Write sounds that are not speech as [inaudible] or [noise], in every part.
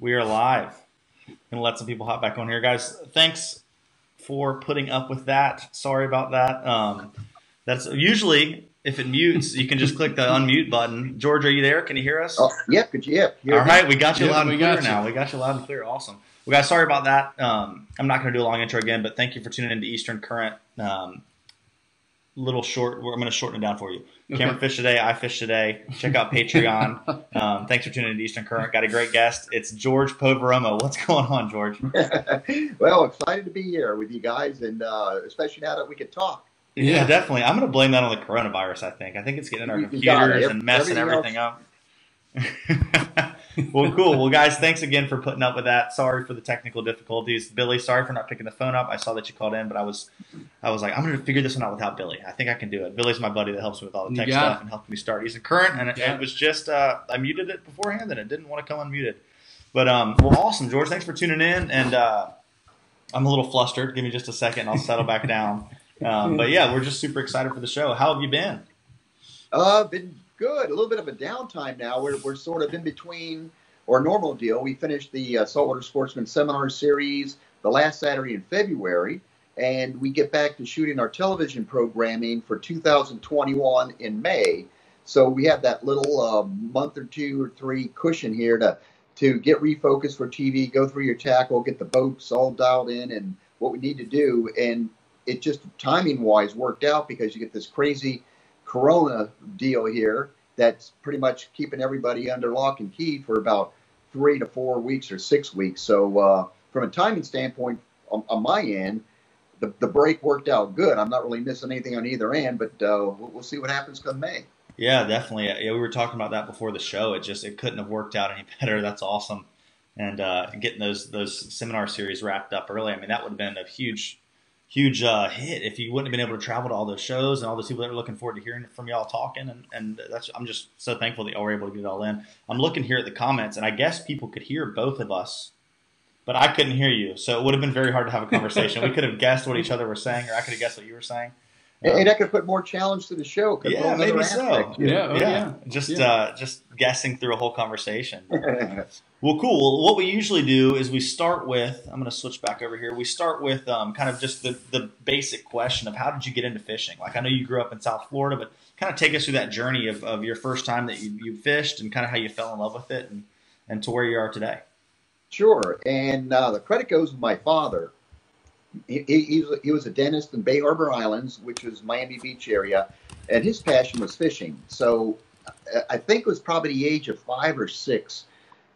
We are live. Gonna let some people hop back on here, guys. Thanks for putting up with that. Sorry about that. Um, that's usually if it mutes, you can just click the unmute button. George, are you there? Can you hear us? Oh, yeah, could you? Yeah. All right, we got you Yep, loud and we clear got you. now. We got you loud and clear. Awesome. Well, guys, sorry about that. Um, I'm not going to do a long intro again, but thank you for tuning into Eastern Current. Um, little short. I'm going to shorten it down for you. Cameron Okay. fished today. I fished today. Check out Patreon. [laughs] um, thanks for tuning in to Eastern Current. Got a great guest. It's George Poveromo. What's going on, George? [laughs] well, excited to be here with you guys, and uh, especially now that we can talk. Yeah, Yeah. definitely. I'm going to blame that on the coronavirus. I think. I think it's getting our You- you got computers it. and messing Everything everything up. [laughs] [laughs] well, cool. Well, guys, thanks again for putting up with that. Sorry for the technical difficulties, Billy. Sorry for not picking the phone up. I saw that you called in, but I was, I was like, I'm going to figure this one out without Billy. I think I can do it. Billy's my buddy that helps me with all the tech got stuff and helped me start using current. And it, Yeah. it was just, uh, I muted it beforehand, and it didn't want to come unmuted. But um, well, awesome, George. Thanks for tuning in. And uh, I'm a little flustered. Give me just a second. I'll settle back down. Um, but yeah, we're just super excited for the show. How have you been? Uh, been good. A little bit of a downtime now. We're, we're sort of in between our normal deal. We finished the uh, Saltwater Sportsman Seminar Series the last Saturday in February, and we get back to shooting our television programming for 2021 in May. So we have that little uh, month or two or three cushion here to to get refocused for TV, go through your tackle, get the boats all dialed in, and what we need to do. And it just timing wise worked out because you get this crazy Corona deal here that's pretty much keeping everybody under lock and key for about three to four weeks or six weeks. So uh, from a timing standpoint, on, on my end, the, the break worked out good. I'm not really missing anything on either end, but uh, we'll, we'll see what happens come May. Yeah, definitely. Yeah, we were talking about that before the show. It just it couldn't have worked out any [laughs] better. That's awesome. And uh, getting those those seminar series wrapped up early. I mean, that would have been a huge, huge uh, hit if you wouldn't have been able to travel to all those shows and all those people that were looking forward to hearing from y'all talking. And, and that's I'm just so thankful that y'all were able to get it all in. I'm looking here at the comments, and I guess people could hear both of us, but I couldn't hear you. So it would have been very hard to have a conversation. we could have guessed what each other were saying, or I could have guessed what you were saying. And, and that could put more challenge to the show. Could Yeah, put another maybe so. aspect to it. Yeah, oh, yeah. Just Yeah. uh, just guessing through a whole conversation. [laughs] Well, cool. Well, what we usually do is we start with. I'm going to switch back over here. We start with um, kind of just the the basic question of how did you get into fishing? Like I know you grew up in South Florida, but kind of take us through that journey of, of your first time that you, you fished and kind of how you fell in love with it and and to where you are today. Sure, and uh, the credit goes to my father. He, he, he was a- he was a dentist in Bay Harbor Islands, which is Miami Beach area, and his passion was fishing. So I- I think it was probably the age of five or six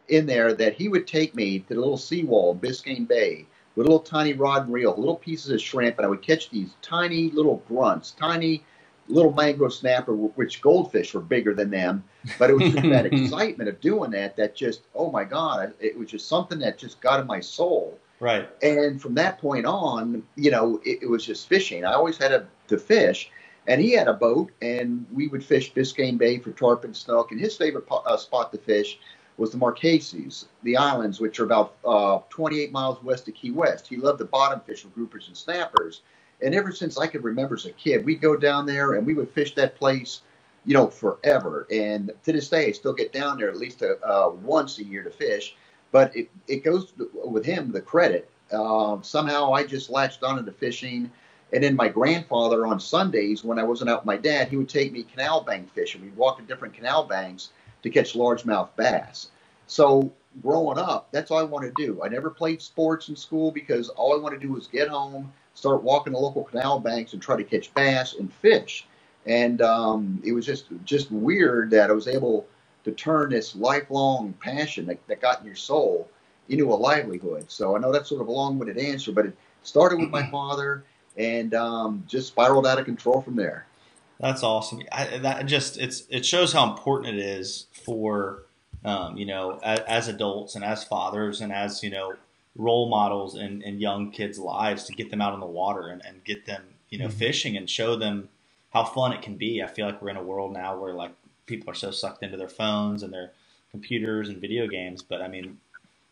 in there that he would take me to the little seawall in Biscayne Bay with a little tiny rod and reel, little pieces of shrimp, and I would catch these tiny little grunts, tiny little mangrove snapper, which goldfish were bigger than them. But it was just that [laughs] excitement of doing that that just, oh my God, it was just something that just got in my soul. Right. And from that point on, you know, it, it was just fishing. I always had a, to fish. And he had a boat, and we would fish Biscayne Bay for tarpon, snook. And his favorite po- uh, spot to fish was the Marquesas, the islands, which are about uh, 28 miles west of Key West. He loved the bottom fish with groupers and snappers. And ever since I could remember as a kid, we'd go down there and we would fish that place, you know, forever. And to this day, I still get down there at least uh uh, once a year to fish. But it, it goes with him, the credit. Uh, somehow I just latched on to fishing. And then my grandfather on Sundays, when I wasn't out with my dad, he would take me canal bank fishing. We'd walk to different canal banks to catch largemouth bass. So growing up, that's all I wanted to do. I never played sports in school because all I wanted to do was get home, start walking the local canal banks, and try to catch bass and fish. And um, it was just just weird that I was able to turn this lifelong passion that, that got in your soul into a livelihood. So I know that's sort of a long-winded answer, but it started with my [clears throat] father and um, just spiraled out of control from there. That's awesome. I, that just it's it shows how important it is for um, you know as, as adults and as fathers and as you know role models in, in young kids' lives to get them out on the water and, and get them you know Mhm. fishing and show them how fun it can be. I feel like we're in a world now where like people are so sucked into their phones and their computers and video games. But I mean,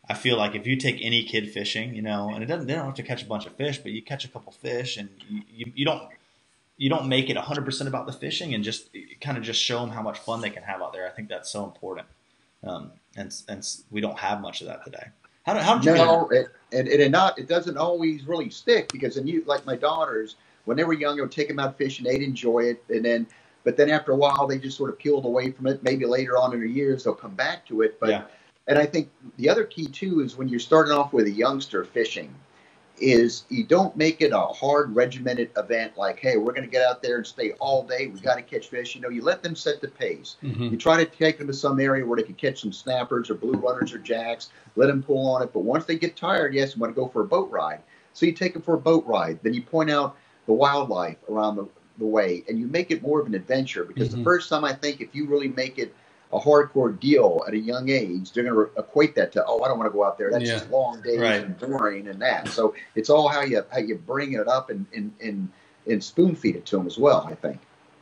I feel like if you take any kid fishing, you know, and it doesn't they don't have to catch a bunch of fish, but you catch a couple fish and you, you, you don't you don't make it 100% about the fishing and just kind of just show them how much fun they can have out there. I think that's so important. um, and and we don't have much of that today. How, how did you no, it, and it, it not it doesn't always really stick because then you like my daughters when they were young, I would take them out fishing, they'd enjoy it, and then but then after a while they just sort of peeled away from it. Maybe later on in their years they'll come back to it, but. Yeah. And I think the other key too is when you're starting off with a youngster fishing, is you don't make it a hard regimented event like, hey, we're going to get out there and stay all day. We got to catch fish. You know, you let them set the pace. Mm-hmm. You try to take them to some area where they can catch some snappers or blue runners or jacks. Let them pull on it. But once they get tired, yes, you want to go for a boat ride. So you take them for a boat ride. Then you point out the wildlife around the, the way, and you make it more of an adventure. Because Mhm. the first time I think if you really make it a hardcore deal at a young age, they're going to equate that to, oh, I don't want to go out there. That's Yeah. just long days Right. and boring and that. So it's all how you how you bring it up and and and, and spoon feed it to them as well. I think.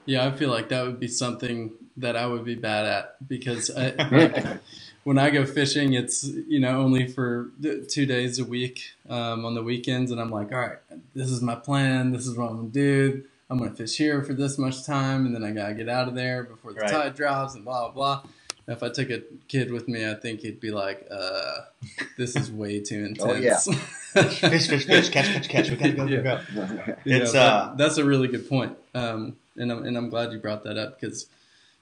Yeah, I feel like that would be something that I would be bad at because I, like, [laughs] when I go fishing, it's you know only for two days a week um, on the weekends, and I'm like, all right, this is my plan. This is what I'm gonna do. I'm gonna fish here for this much time, and then I gotta get out of there before the Right. tide drops, and blah blah blah. If I took a kid with me, I think he'd be like, uh, "This is way too [laughs] intense." Oh, yeah. [laughs] fish, fish, fish, catch, catch, catch. We gotta go, Yeah. go, go. Yeah, It's, that- uh, that's a really good point. Um, and I'm and I'm glad you brought that up because,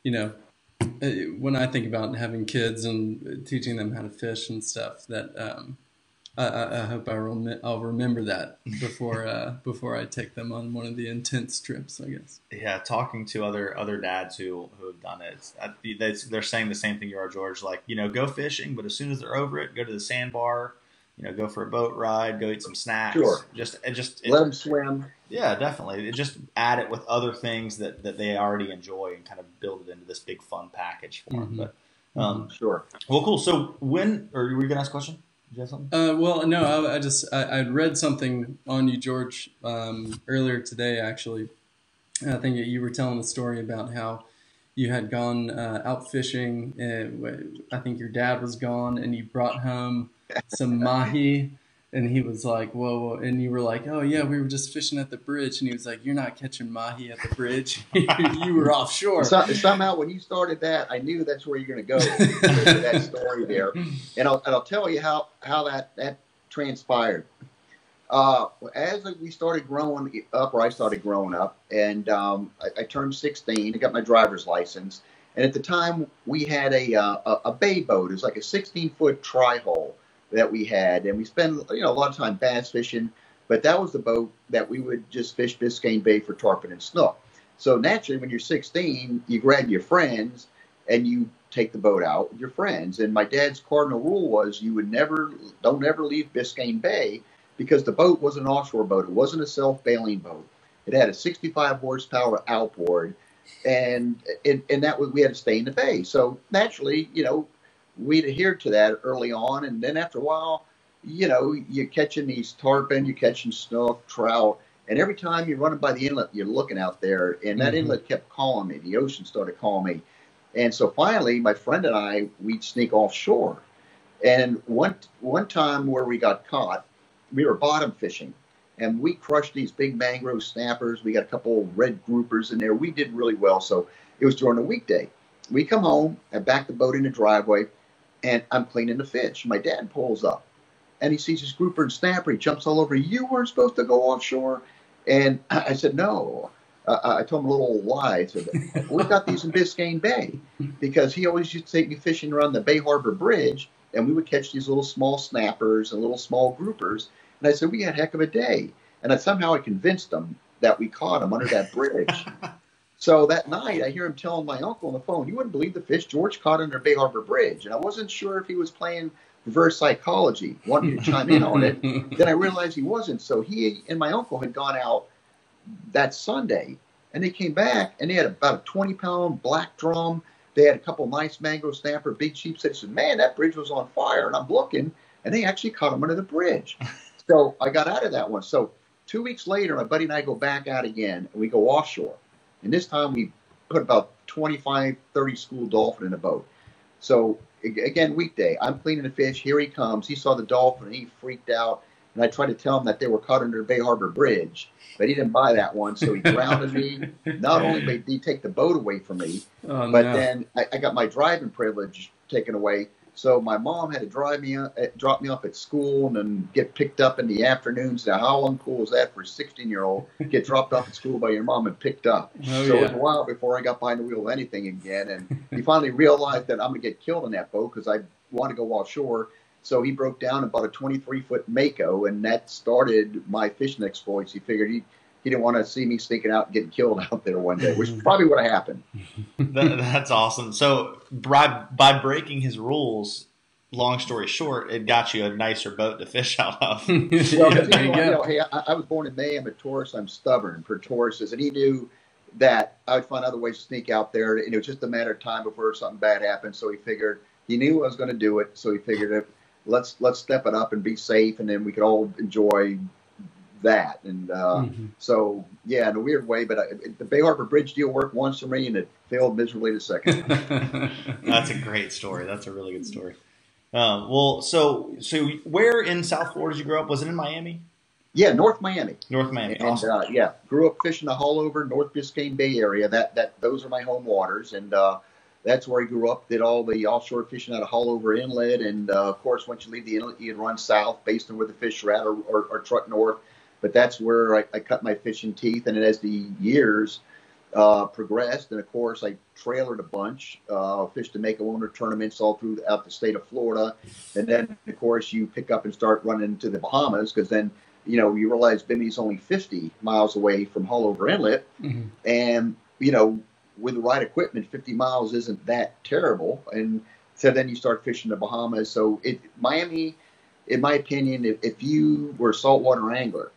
you know, uh, when I think about having kids and teaching them how to fish and stuff, that um, I, I, I hope I rem- I'll remember that before uh, [laughs] before I take them on one of the intense trips. I guess. yeah, talking to other other dads who who have done it, I, they, they're saying the same thing you are, George. Like, you know, go fishing, but as soon as they're over it, go to the sandbar. You know, go for a boat ride, go eat some snacks. Sure. Just, it just, it, Let them swim. yeah, definitely. It just add it with other things that that they already enjoy and kind of build it into this big fun package for them. Mhm. But, um, Sure. well, cool. So when, or were you gonna ask a question? Uh, well, no, I, I just I, I'd read something on you, George, um, earlier today. Actually, I think you were telling the story about how you had gone uh, out fishing. Uh, I think your dad was gone, and you brought home some mahi. And he was like, "Whoa!" whoa," And you were like, "Oh yeah, we were just fishing at the bridge." And he was like, "You're not catching mahi at the bridge. [laughs] you were offshore." So, somehow, when you started that, I knew that's where you're going to go with that [laughs] story there, and I'll, and I'll tell you how how that that transpired. Uh, as we started growing up, or I started growing up, and um, I, I turned 16. I got my driver's license, and at the time we had a uh, a, a bay boat. It was like a 16 foot tri hull that we had, and we spent you know a lot of time bass fishing. But that was the boat that we would just fish Biscayne Bay for tarpon and snook. So naturally, when you're 16, you grab your friends and you take the boat out with your friends. And my dad's cardinal rule was you would never, don't ever leave Biscayne Bay because the boat was an offshore boat. It wasn't a self-bailing boat. It had a 65 horsepower outboard, and and, and that was we had to stay in the bay. So naturally, you know, we'd adhered to that early on, and then after a while, you know, you're catching these tarpon, you're catching snook, trout, and every time you're running by the inlet, you're looking out there, and that Mhm. inlet kept calling me. The ocean started calling me, and so finally, my friend and I we'd sneak offshore. And one one time where we got caught, we were bottom fishing, and we crushed these big mangrove snappers. We got a couple of red groupers in there. We did really well. So it was during a weekday. We come home, I back the boat in the driveway, and I'm cleaning the fish. My dad pulls up, and he sees this grouper and snapper. He jumps all over. You weren't supposed to go offshore. And I said, no. Uh, I told him a little lie. I said, we got these in Biscayne Bay because he always used to take me fishing around the Bay Harbor Bridge, and we would catch these little small snappers and little small groupers. And I said, we had a heck of a day. And I, somehow I convinced him that we caught them under that bridge. [laughs] so that night, I hear him telling my uncle on the phone, you wouldn't believe the fish George caught under Bay Harbor Bridge. And I wasn't sure if he was playing reverse psychology, wanting to chime in on it. [laughs] Then I realized he wasn't. So he and my uncle had gone out that Sunday, and they came back and they had about a 20 pound black drum. They had a couple nice mango snapper, big sheep. Said, "Man, that bridge was on fire." And I'm looking, and they actually caught him under the bridge. [laughs] so I got out of that one. So two weeks later, my buddy and I go back out again, and we go offshore. And this time we put about 25, 30 school dolphin in a boat. So again, weekday, I'm cleaning the fish. Here he comes. He saw the dolphin, and he freaked out. And I tried to tell him that they were caught under Bay Harbor Bridge, but he didn't buy that one. So he grounded me. [laughs] Not only did he take the boat away from me, Oh, but no. then I, I got my driving privilege taken away. So my mom had to drive me, uh, drop me off at school, and then get picked up in the afternoons. Now, how uncool is that for a 16 year old? [laughs] Get dropped off at school by your mom and picked up. Oh, so yeah. it was a while before I got behind the wheel of anything again. And he finally realized that I'm going to get killed in that boat because I want to go offshore. So he broke down and bought a 23 foot Mako, and that started my fishing exploits. He figured he he didn't want to see me sneaking out and getting killed [laughs] out there one day, which mm-hmm. probably would have happened. [laughs] That, that's awesome. So by by breaking his rules, long story short, it got you a nicer boat to fish out of. [laughs] Well, there you you know, you know, hey, I, I was born in May. I'm a Taurus. I'm stubborn for Tauruses, and he knew that I would find other ways to sneak out there. And it was just a matter of time before something bad happened. So he figured he knew I was going to do it. So he figured it, let's let's step it up and be safe, and then we could all enjoy that. And uh, Mhm. so yeah, in a weird way, but I, the Bay Harbor Bridge deal worked once for me, and it failed miserably the second. time. [laughs] That's a great story. That's a really good story. Um, well, so so where in South Florida did you grow up? Was it in Miami, yeah, North Miami. North Miami? And Awesome. uh, yeah, grew up fishing the all over North Biscayne Bay area. That that those are my home waters, and uh, that's where I grew up. Did all the offshore fishing out of Haulover Inlet, and uh, of course, once you leave the inlet, you run south based on where the fish are at, or, or, or truck north. But that's where I, I cut my fishing teeth, and as the years uh, progressed, and of course, I trailered a bunch, uh, fished to Mako owner tournaments all throughout the state of Florida, and then of course you pick up and start running to the Bahamas because then you know, you realize Bimini's only 50 miles away from Haulover Inlet. Mhm. And, you know, with the right equipment, 50 miles isn't that terrible. And so then you start fishing the Bahamas. So it, Miami, in my opinion, if, if you were a saltwater angler,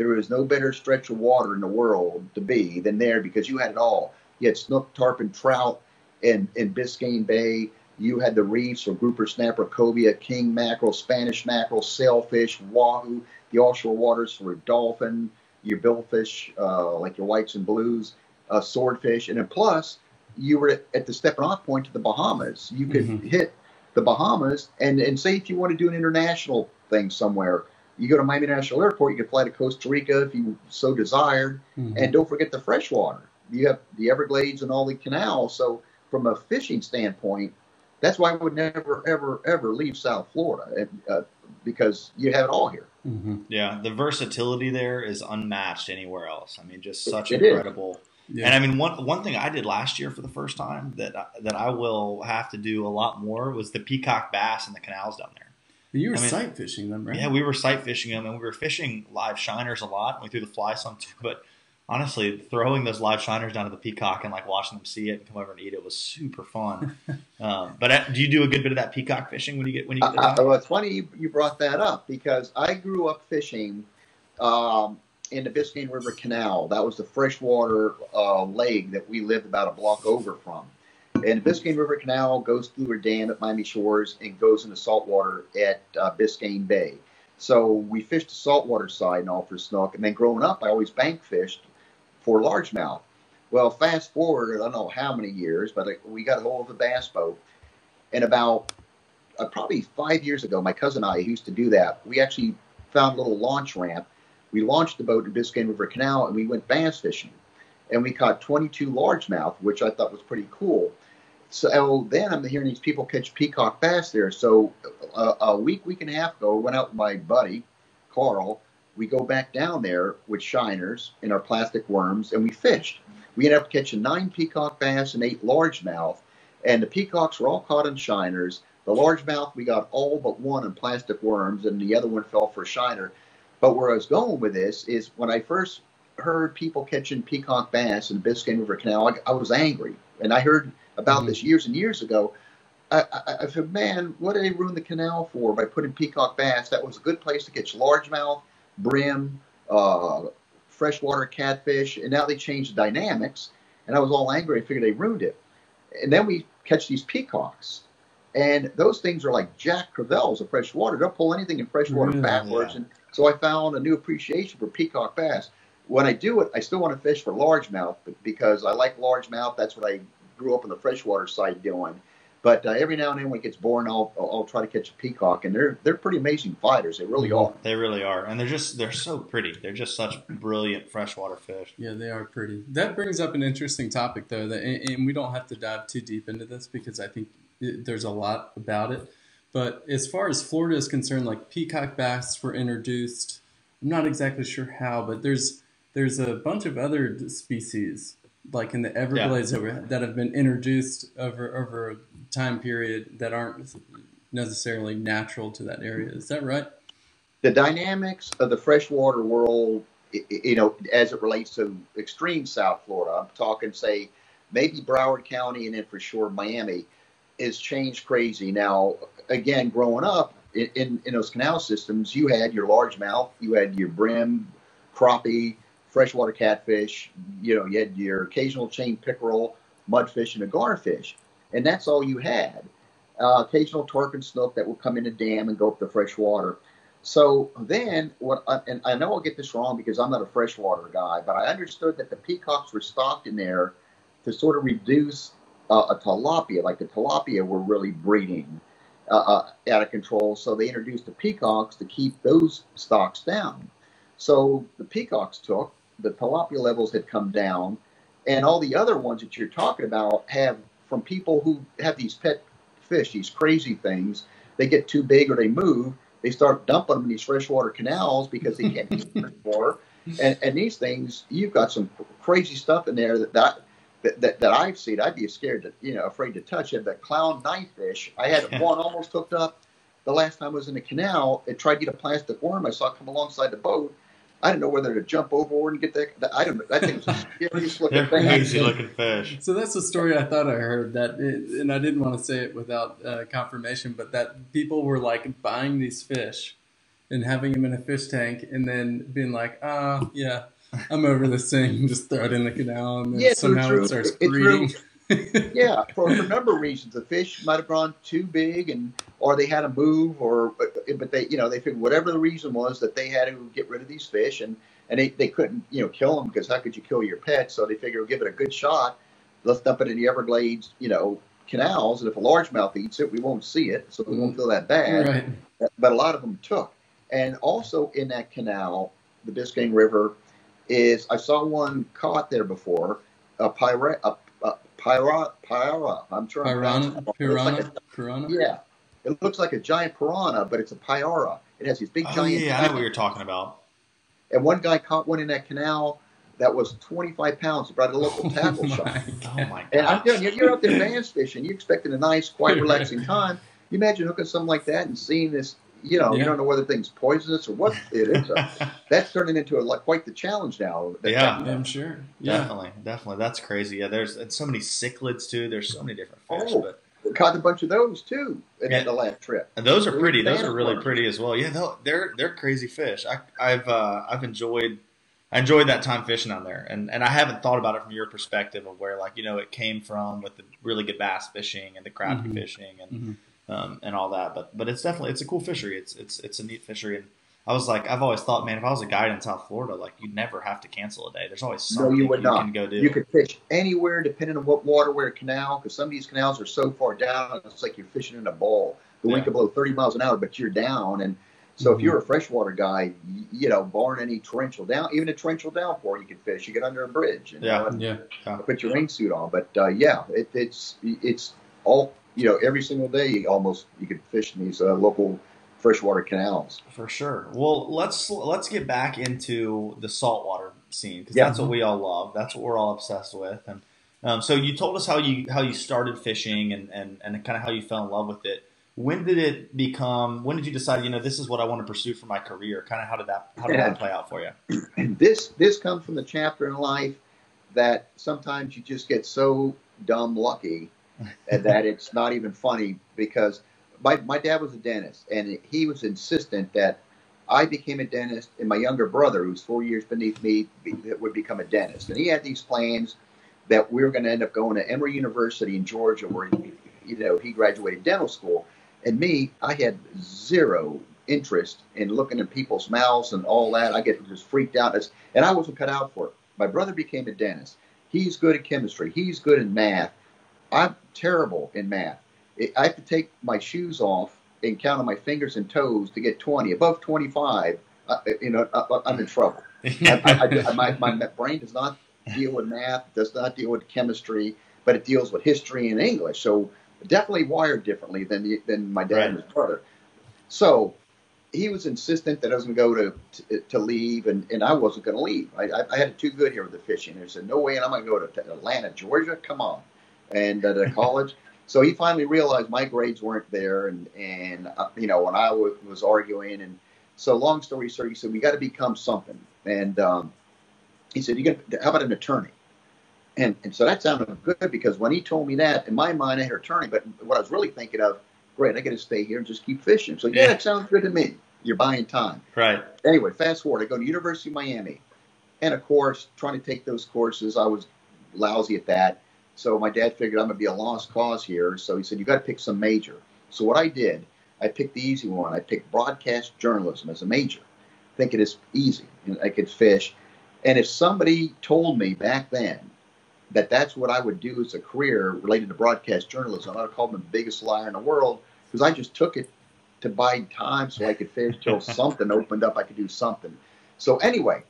there is no better stretch of water in the world to be than there because you had it all. You had snook, tarpon, trout in, in Biscayne Bay. You had the reefs or grouper, snapper, cobia, king mackerel, Spanish mackerel, sailfish, wahoo, the offshore waters for dolphin, your billfish, uh, like your whites and blues, uh, swordfish, and then plus you were at, the stepping off point to the Bahamas. You could Mhm. hit the Bahamas, and and say if you want to do an international thing somewhere, you go to Miami National Airport. You can fly to Costa Rica if you so desired, Mhm. and don't forget the freshwater. You have the Everglades and all the canals. So from a fishing standpoint, that's why I would never, ever, ever leave South Florida uh, because you have it all here. Mhm. Yeah, the versatility there is unmatched anywhere else. I mean, just such It is. incredible. Yeah. And I mean, one one thing I did last year for the first time that I, that I will have to do a lot more was the peacock bass in the canals down there. You were I mean- sight fishing them, right? Yeah, we were sight fishing them, and we were fishing live shiners a lot. We threw the fly some too, but honestly, throwing those live shiners down to the peacock and like watching them see it and come over and eat it was super fun. [laughs] um, but uh, do you do a good bit of that peacock fishing when you get when you get I, I, well, it's funny you, you brought that up because I grew up fishing um, in the Biscayne River Canal. That was the freshwater uh, lake that we lived about a block over from. And the Biscayne River Canal goes through a dam at Miami Shores and goes into saltwater at uh, Biscayne Bay. So we fished the saltwater side and all for snook. And then growing up, I always bank fished for largemouth. Well, fast forward, I don't know how many years, but we got a hold of a bass boat. And about uh, probably five years ago, my cousin and I used to do that. We actually found a little launch ramp. We launched the boat in Biscayne River Canal and we went bass fishing. And we caught 22 largemouth, which I thought was pretty cool. So then I'm hearing these people catch peacock bass there. So uh, a week, week and a half ago, I went out with my buddy, Carl. We go back down there with shiners and our plastic worms and we fished. We ended up catching nine peacock bass and eight largemouth. And the peacocks were all caught in shiners. The largemouth, we got all but one in plastic worms, and the other one fell for a shiner. But where I was going with this is when I first heard people catching peacock bass in the Biscayne River Canal, I, I was angry. And I heard about Mhm. this years and years ago. I, I, I said, man, what did they ruin the canal for by putting peacock bass? That was a good place to catch largemouth, brim, uh, freshwater catfish, and now they changed the dynamics. And I was all angry. I figured they ruined it. And then we catch these peacocks. And those things are like Jack Crevalles of freshwater. They'll pull anything in freshwater Really? backwards. Yeah. And so I found a new appreciation for peacock bass. When I do it, I still want to fish for largemouth because I like largemouth. That's what I grew up on the freshwater side doing. But uh, every now and then when it gets boring, I'll, I'll I'll try to catch a peacock, and they're they're pretty amazing fighters. They really are. They really are, and they're just they're so pretty. They're just such brilliant freshwater fish. Yeah, they are pretty. That brings up an interesting topic, though, that and, and we don't have to dive too deep into this because I think it, there's a lot about it. But as far as Florida is concerned, like peacock bass were introduced. I'm not exactly sure how, but there's there's a bunch of other species like in the Everglades yeah. that, were, that have been introduced over over a time period that aren't necessarily natural to that area. Is that right? The dynamics of the freshwater world, you know, as it relates to extreme South Florida, I'm talking, say, maybe Broward County and then for sure Miami, is changed crazy. Now, again, growing up in, in, in those canal systems, you had your largemouth, you had your brim, crappie, freshwater catfish, you know, you had your occasional chain pickerel, mudfish, and a garfish. And that's all you had. Uh, occasional and snook that would come in a dam and go up the fresh water. So then, what? I, and I know I'll get this wrong because I'm not a freshwater guy, but I understood that the peacocks were stocked in there to sort of reduce uh, a tilapia, like the tilapia were really breeding uh, uh, out of control. So they introduced the peacocks to keep those stocks down. So the peacocks took, the tilapia levels had come down, and all the other ones that you're talking about have from people who have these pet fish, these crazy things. They get too big or they move. They start dumping them in these freshwater canals because they can't [laughs] eat anymore. And, and these things, you've got some crazy stuff in there that, that that, that, that, I've seen, I'd be scared to, you know, afraid to touch it. That clown knifefish, I had one almost hooked up the last time I was in the canal. It tried to get a plastic worm. I saw it come alongside the boat. I didn't know whether to jump overboard and get that. that I don't. I think it's the scariest looking thing. [laughs] Crazy looking fish. So that's the story I thought I heard that, it, and I didn't want to say it without uh, confirmation, but that people were like buying these fish and having them in a fish tank, and then being like, ah, oh, yeah, I'm over this thing, [laughs] just throw it in the canal, and then yeah, somehow it starts breeding. Yeah, for, [laughs] for, a number of reasons. The fish might have gone too big, and or they had to move, or but but, they, you know, they figured whatever the reason was that they had to get rid of these fish, and and they, they couldn't, you know, kill them because how could you kill your pet? So they figured, give it a good shot. Let's dump it in the Everglades, you know, canals, and if a largemouth eats it, we won't see it, so we won't mm. feel that bad. Right. But a lot of them took, and also in that canal, the Biscayne River, is I saw one caught there before, a pirate, a pyra, pyra. I'm trying piranha, to piranha, like a, piranha. Yeah, it looks like a giant piranha, but it's a pyara. It has these big oh, giant. Yeah, I know what you're talking about. And one guy caught one in that canal that was 25 pounds. He brought it to a local oh tackle shop. Oh my god! And I'm telling you, you're out there bass fishing. You're expecting a nice, quiet, relaxing [laughs] time. You imagine hooking something like that and seeing this you know, yeah. you don't know whether things poisonous or what it is. [laughs] that's turning into a, like quite the challenge now. Yeah, I'm sure. Yeah. Definitely, definitely. That's crazy. Yeah, there's so many cichlids too. There's so many different fish. Oh, but we caught a bunch of those too in yeah. the last trip. And those are pretty. Those are really pretty as well. Yeah, they're they're crazy fish. I, have uh, I've enjoyed. I enjoyed that time fishing on there, and and I haven't thought about it from your perspective of where like you know it came from with the really good bass fishing and the crappie mm-hmm. fishing and mm-hmm um, and all that. But but it's definitely it's a cool fishery. It's it's it's a neat fishery. And I was like, I've always thought, man, if I was a guide in South Florida, like you'd never have to cancel a day. There's always something no, you, would you not. can go do. You could fish anywhere, depending on what water, where canal, because some of these canals are so far down, it's like you're fishing in a bowl. The wind can blow 30 miles an hour, but you're down. And so mm-hmm. if you're a freshwater guy, you know, barring any torrential down, even a torrential downpour, you can fish. You get under a bridge. And, yeah, yeah. yeah. Put your rain suit on. But uh, yeah, it, it's it's all you know, every single day you almost you could fish in these uh, local freshwater canals. For sure. Well, let's let's get back into the saltwater scene because yeah. that's what we all love. That's what we're all obsessed with. And um, so you told us how you how you started fishing and, and and kind of how you fell in love with it. When did it become? When did you decide? You know, this is what I want to pursue for my career. Kind of how did that how did yeah. that play out for you? And [clears throat] this this comes from the chapter in life that sometimes you just get so dumb lucky and that it's not even funny because my, my dad was a dentist and he was insistent that I became a dentist and my younger brother, who's four years beneath me, be, would become a dentist. And he had these plans that we were going to end up going to Emory University in Georgia, where he, you know he graduated dental school. And me, I had zero interest in looking at people's mouths and all that. I get just freaked out, and I wasn't cut out for it. My brother became a dentist. He's good at chemistry. He's good in math. I'm terrible in math. I have to take my shoes off and count on my fingers and toes to get 20. Above 25, uh, you know, I'm in trouble. [laughs] I, I, I, my, my brain does not deal with math, does not deal with chemistry, but it deals with history and English. So definitely wired differently than the, than my dad Right. and his brother. So he was insistent that I was going to go to, to to leave, and, and I wasn't going to leave. I, I, I had it too good here with the fishing. I said, no way, and I'm going to go to Atlanta, Georgia. Come on, and at to [laughs] college. So he finally realized my grades weren't there, and and uh, you know when I w- was arguing, and so long story short, he said we got to become something, and um, he said you got how about an attorney, and and so that sounded good because when he told me that, in my mind I had attorney, but what I was really thinking of, great, I got to stay here and just keep fishing. So yeah, Yeah. that sounds good to me. You're buying time Right. anyway, fast forward. I go to University of Miami, and of course, trying to take those courses, I was lousy at that. So my dad figured I'm going to be a lost cause here. So he said, "You got to pick some major." So what I did, I picked the easy one. I picked broadcast journalism as a major, thinking it's easy and I could fish. And if somebody told me back then that that's what I would do as a career related to broadcast journalism, I'd have called them the biggest liar in the world because I just took it to buy time so I could fish till [laughs] something opened up. I could do something. So anyway,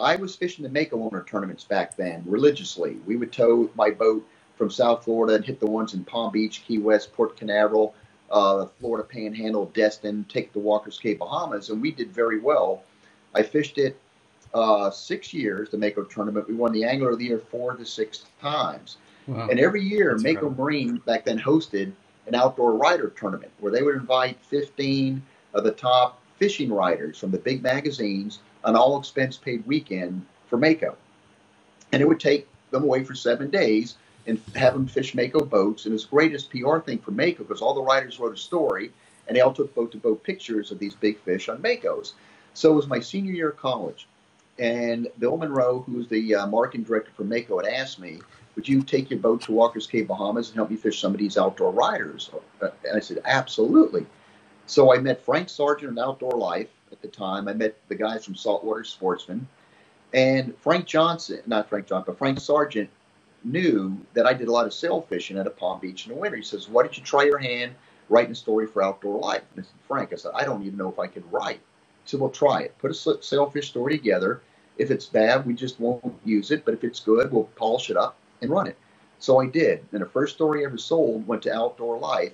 I was fishing the Mako owner tournaments back then religiously. We would tow my boat from South Florida and hit the ones in Palm Beach, Key West, Port Canaveral, uh, Florida Panhandle, Destin, take the Walker's Cay, Bahamas, and we did very well. I fished it uh, six years, the Mako tournament. We won the Angler of the Year four to six times. Wow. And every year, That's Mako incredible. Marine back then hosted an outdoor writer tournament where they would invite 15 of the top fishing writers from the big magazines on all expense paid weekend for Mako. And it would take them away for seven days and have them fish Mako boats. And it was the greatest PR thing for Mako because all the writers wrote a story and they all took boat to boat pictures of these big fish on Makos. So it was my senior year of college. And Bill Monroe, who was the uh, marketing director for Mako, had asked me, would you take your boat to Walker's Cay, Bahamas and help me fish some of these outdoor writers? Uh, And I said, absolutely. So I met Frank Sargeant in Outdoor Life at the time. I met the guys from Saltwater Sportsman. And Frank Johnson, not Frank Johnson, but Frank Sargeant knew that I did a lot of sail fishing at a Palm Beach in the winter. He says, why don't you try your hand writing a story for Outdoor Life? And I said, Frank, I said, I don't even know if I could write. He said, well, try it. Put a sailfish story together. If it's bad, we just won't use it. But if it's good, we'll polish it up and run it. So I did. And the first story I ever sold went to Outdoor Life,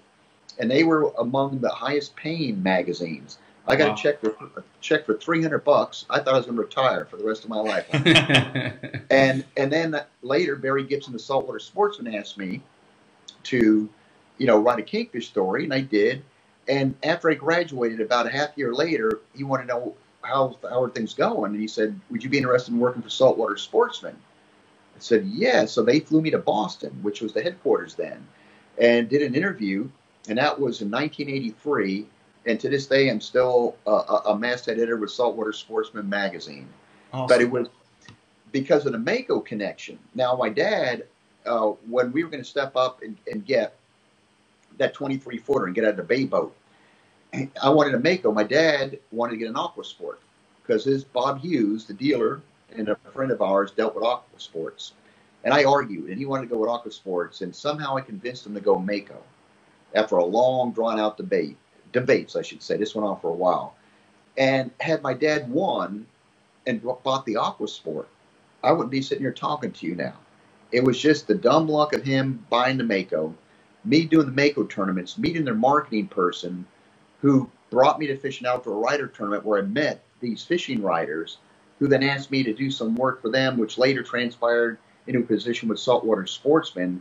and they were among the highest paying magazines. I got Wow. a check for a check for three hundred bucks. I thought I was going to retire for the rest of my life. [laughs] and and then later, Barry Gibson, the saltwater sportsman, asked me to, you know, write a kingfish story, and I did. And after I graduated, about a half year later, he wanted to know how how are things going, and he said, "Would you be interested in working for Saltwater Sportsman?" I said, "Yeah." So they flew me to Boston, which was the headquarters then, and did an interview, and that was in 1983. And to this day, I'm still a, a, masthead editor with Saltwater Sportsman magazine Awesome. but it was because of the Mako connection. Now, my dad, uh, when we were going to step up and, and get that 23 footer and get out of the bay boat, [clears throat] I wanted a Mako. My dad wanted to get an Aqua Sport because his Bob Hughes, the dealer and a friend of ours, dealt with Aqua Sports. And I argued, and he wanted to go with Aqua Sports, and somehow I convinced him to go Mako after a long, drawn out debate. Debates, I should say. This went on for a while. And had my dad won, and bought the Aqua Sport, I wouldn't be sitting here talking to you now. It was just the dumb luck of him buying the Mako, me doing the Mako tournaments, meeting their marketing person who brought me to Fish an Outdoor Writer Tournament where I met these fishing writers who then asked me to do some work for them, which later transpired into a position with Saltwater Sportsman.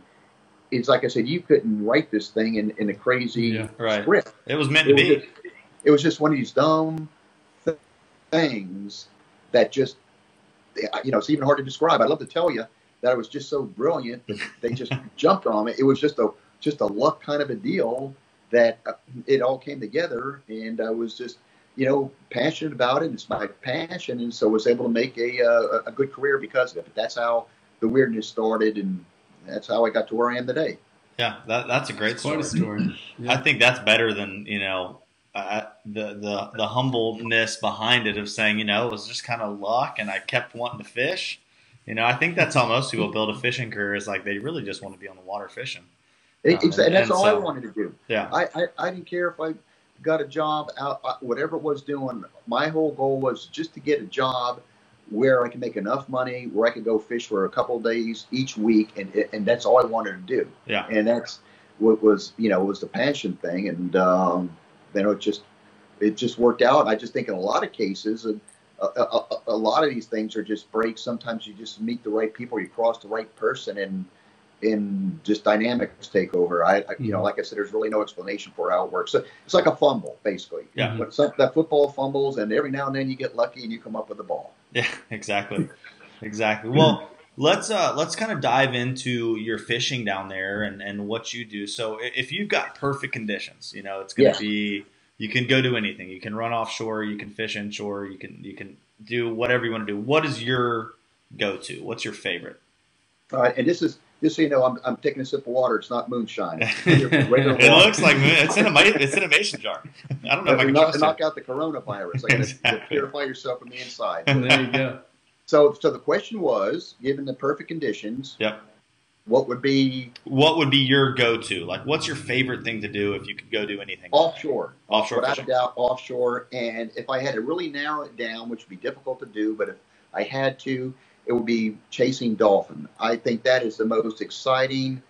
It's like I said, you couldn't write this thing in, in a crazy Yeah, right. script. It was meant it to be. just, it was just one of these dumb th- things that just you know it's even hard to describe. I'd love to tell you that it was just so brilliant that they just [laughs] jumped on it. It was just a just a luck kind of a deal that uh, it all came together and i was just you know passionate about it. It's my passion and so was able to make a uh, a good career because of it. But that's how the weirdness started and that's how i got to where i am today Yeah, that, that's a great Quite story. a story. I think that's better than you know uh, the the the humbleness behind it of saying you know it was just kind of luck and I kept wanting to fish. You know, I think that's how most people build a fishing career is like they really just want to be on the water fishing. It- Um, it's- and that's and all i wanted to do Yeah, I, I, I didn't care if I got a job out, uh, whatever it was doing. My whole goal was just to get a job where I can make enough money, where I could go fish for a couple of days each week, and and that's all I wanted to do. yeah, And that's what was you know was the passion thing, and um, you know it just it just worked out. I just think in a lot of cases, a, a, a, a lot of these things are just breaks. Sometimes you just meet the right people, you cross the right person, and in just dynamics take over. I, I, you know, like I said, there's really no explanation for how it works. So it's like a fumble, basically. Yeah. But some, that football fumbles, and every now and then you get lucky and you come up with the ball. Yeah, [laughs] exactly, exactly. Well, let's uh let's kind of dive into your fishing down there and and what you do. So if you've got perfect conditions, you know, it's going to Yeah. be you can go do anything. You can run offshore, you can fish inshore, you can you can do whatever you want to do. What is your go to? What's your favorite? All right, and this is just so you know, I'm, I'm taking a sip of water. It's not moonshine. [laughs] It's it water. looks like it's in a ma- it's in a mason jar. I don't know if I to can knock, to knock out the coronavirus. I got to purify yourself from the inside. there you go. So, so the question was, given the perfect conditions, Yep. what would be What would be your go to? Like, what's your favorite thing to do if you could go do anything? offshore? Offshore Without fishing. a doubt, offshore. And if I had to really narrow it down, which would be difficult to do, but if I had to, it would be chasing dolphin. I think that is the most exciting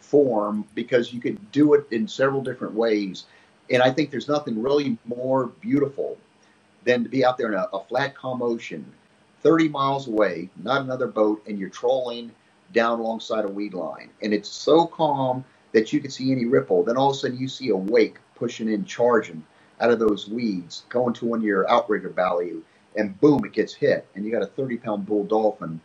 form because you could do it in several different ways. And I think there's nothing really more beautiful than to be out there in a, a flat calm ocean, 30 miles away, not another boat, and you're trolling down alongside a weed line. And it's so calm that you can see any ripple. Then all of a sudden you see a wake pushing in, charging out of those weeds, going to one of your outrigger value, and boom, it gets hit, and you got a 30 pound bull dolphin.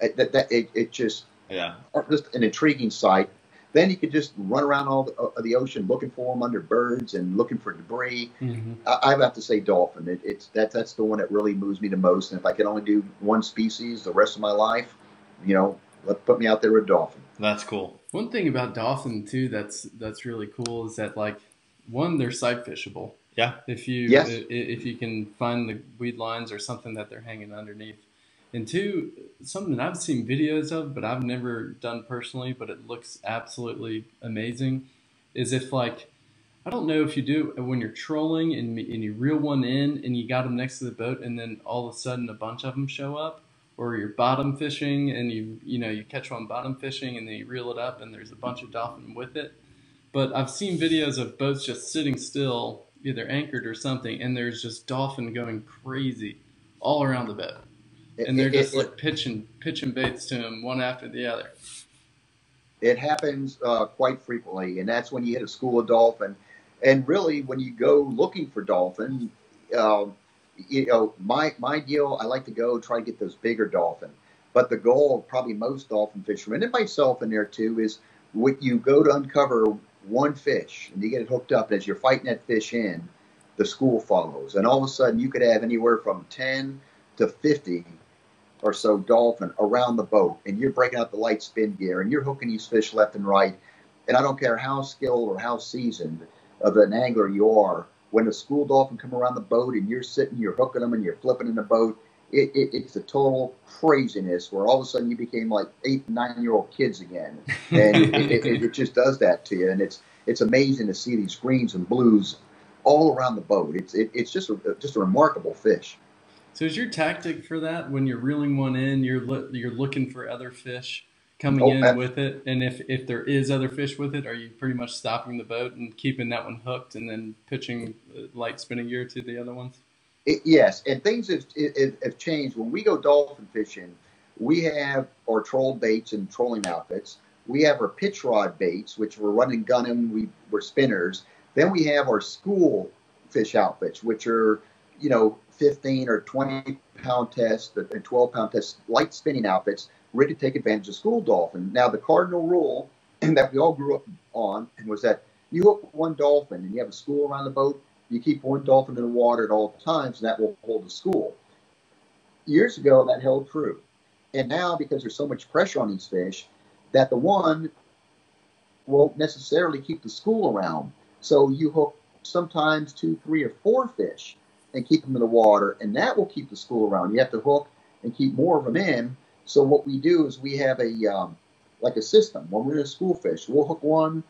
It, that, that, it, it just Yeah. just an intriguing sight. Then you could just run around all the, uh, the ocean looking for them under birds and looking for debris. hmm I, I have to say dolphin. It, it's that that's the one that really moves me the most. And if I could only do one species the rest of my life, you know, let put me out there with dolphin. That's cool. One thing about dolphin too that's that's really cool is that like one they're sight fishable. Yeah. If you Yes. Uh, if you can find the weed lines or something that they're hanging underneath. And two, something that I've seen videos of, but I've never done personally, but it looks absolutely amazing, is if like I don't know if you do it when you're trolling and, and you reel one in and you got them next to the boat and then all of a sudden a bunch of them show up or you're bottom fishing and you you know you catch one bottom fishing and then you reel it up and there's a bunch of dolphin with it. But I've seen videos of boats just sitting still, either anchored or something, and there's just dolphin going crazy all around the boat, and they're It- just it- like pitching pitching baits to them one after the other. It happens uh, quite frequently, and that's when you hit a school of dolphin. And really, when you go looking for dolphin, uh, you know, my my deal, I like to go try to get those bigger dolphin. But the goal of probably most dolphin fishermen, and myself in there too, is when you go to uncover one fish and you get it hooked up, and as you're fighting that fish in, the school follows, and all of a sudden you could have anywhere from ten to fifty or so dolphin around the boat, and you're breaking out the light spin gear, and you're hooking these fish left and right. And I don't care how skilled or how seasoned of an angler you are, when a school dolphin come around the boat and you're sitting, you're hooking them, and you're flipping in the boat, it, it, it's a total craziness where all of a sudden you became like eight, nine year old kids again, and it, it, just does that to you. And it's it's amazing to see these greens and blues all around the boat. It's it, it's just a, just a remarkable fish. So is your tactic for that when you're reeling one in, you're lo- you're looking for other fish coming Oh, in with it, and if if there is other fish with it, are you pretty much stopping the boat and keeping that one hooked, and then pitching uh, light spinning gear to the other ones? It, yes, and things have, have, changed. When we go dolphin fishing, we have our troll baits and trolling outfits. We have our pitch rod baits, which we're running gunning. We we're spinners. Then we have our school fish outfits, which are you know 15 or 20 pound test and 12 pound test light spinning outfits, ready to take advantage of school dolphin. Now the cardinal rule [clears throat] that we all grew up on and was that you hook one dolphin and you have a school around the boat you keep one dolphin in the water at all times, and that will hold the school. Years ago, that held true. And now, because there's so much pressure on these fish, that the one won't necessarily keep the school around. So you hook sometimes two, three, or four fish and keep them in the water, and that will keep the school around. You have to hook and keep more of them in. So what we do is we have a um, like a system. When we're in a school fish, we'll hook one,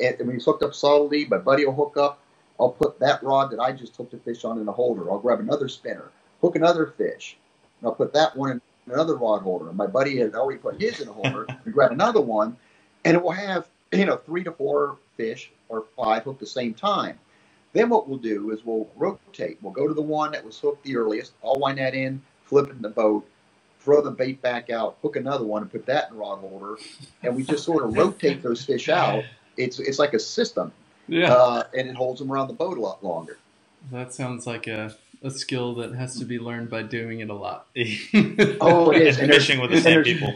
and when he's hooked up solidly, my buddy will hook up I'll put that rod that I just hooked a fish on in a holder. I'll grab another spinner, hook another fish, and I'll put that one in another rod holder. And my buddy had already put his in a holder [laughs] and grab another one, and it will have you know three to four fish or five hooked at the same time. Then what we'll do is we'll rotate. We'll go to the one that was hooked the earliest. I'll wind that in, flip it in the boat, throw the bait back out, hook another one, and put that in the rod holder, and we just sort of rotate those fish out. It's it's like a system, Yeah. uh, and it holds them around the boat a lot longer. that sounds like a, a skill that has to be learned by doing it a lot. [laughs] Oh, it is. [laughs] And there's- fishing with the same there's- people.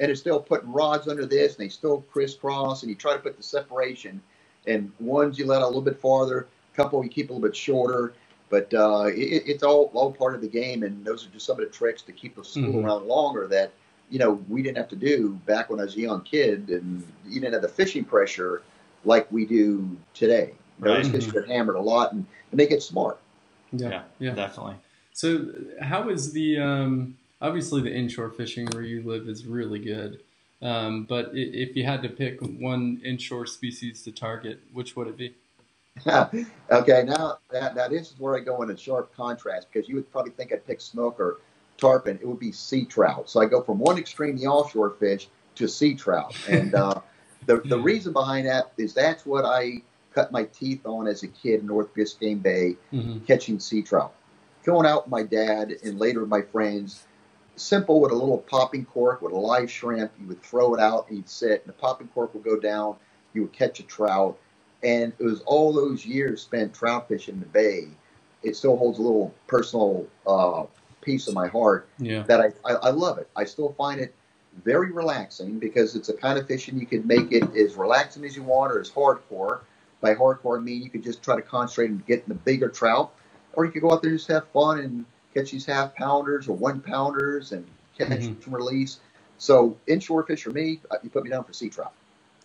and it's still putting rods under this, and they still crisscross, and you try to put the separation. And ones you let out a little bit farther, a couple you keep a little bit shorter, but uh, it, it's all all part of the game. And those are just some of the tricks to keep the school Mhm. around longer that you know we didn't have to do back when I was a young kid, and you didn't have the fishing pressure like we do today. Right. Those fish get hammered a lot, and, and they get smart. Yeah. Yeah, Yeah. definitely. So, how is the um, obviously the inshore fishing where you live is really good, um, but if you had to pick one inshore species to target, which would it be? [laughs] okay, now that, now this is where I go in a sharp contrast because you would probably think I'd pick snook or tarpon. It would be sea trout. So I go from one extreme, the offshore fish, to sea trout. And uh, the the reason behind that is that's what I cut my teeth on as a kid in North Biscayne Bay, Mm-hmm. catching sea trout. Going out with my dad and later with my friends, simple with a little popping cork with a live shrimp. You would throw it out and you'd sit, and the popping cork would go down. You would catch a trout, and it was all those years spent trout fishing in the bay. It still holds a little personal uh, piece of my heart Yeah. that I, I, I love it. I still find it very relaxing because it's a kind of fishing you can make it as relaxing as you want or as hardcore. By hardcore, I mean you could just try to concentrate on getting the bigger trout, or you could go out there and just have fun and catch these half pounders or one pounders and catch Mhm. and release. So inshore fish for me, uh, you put me down for sea trout.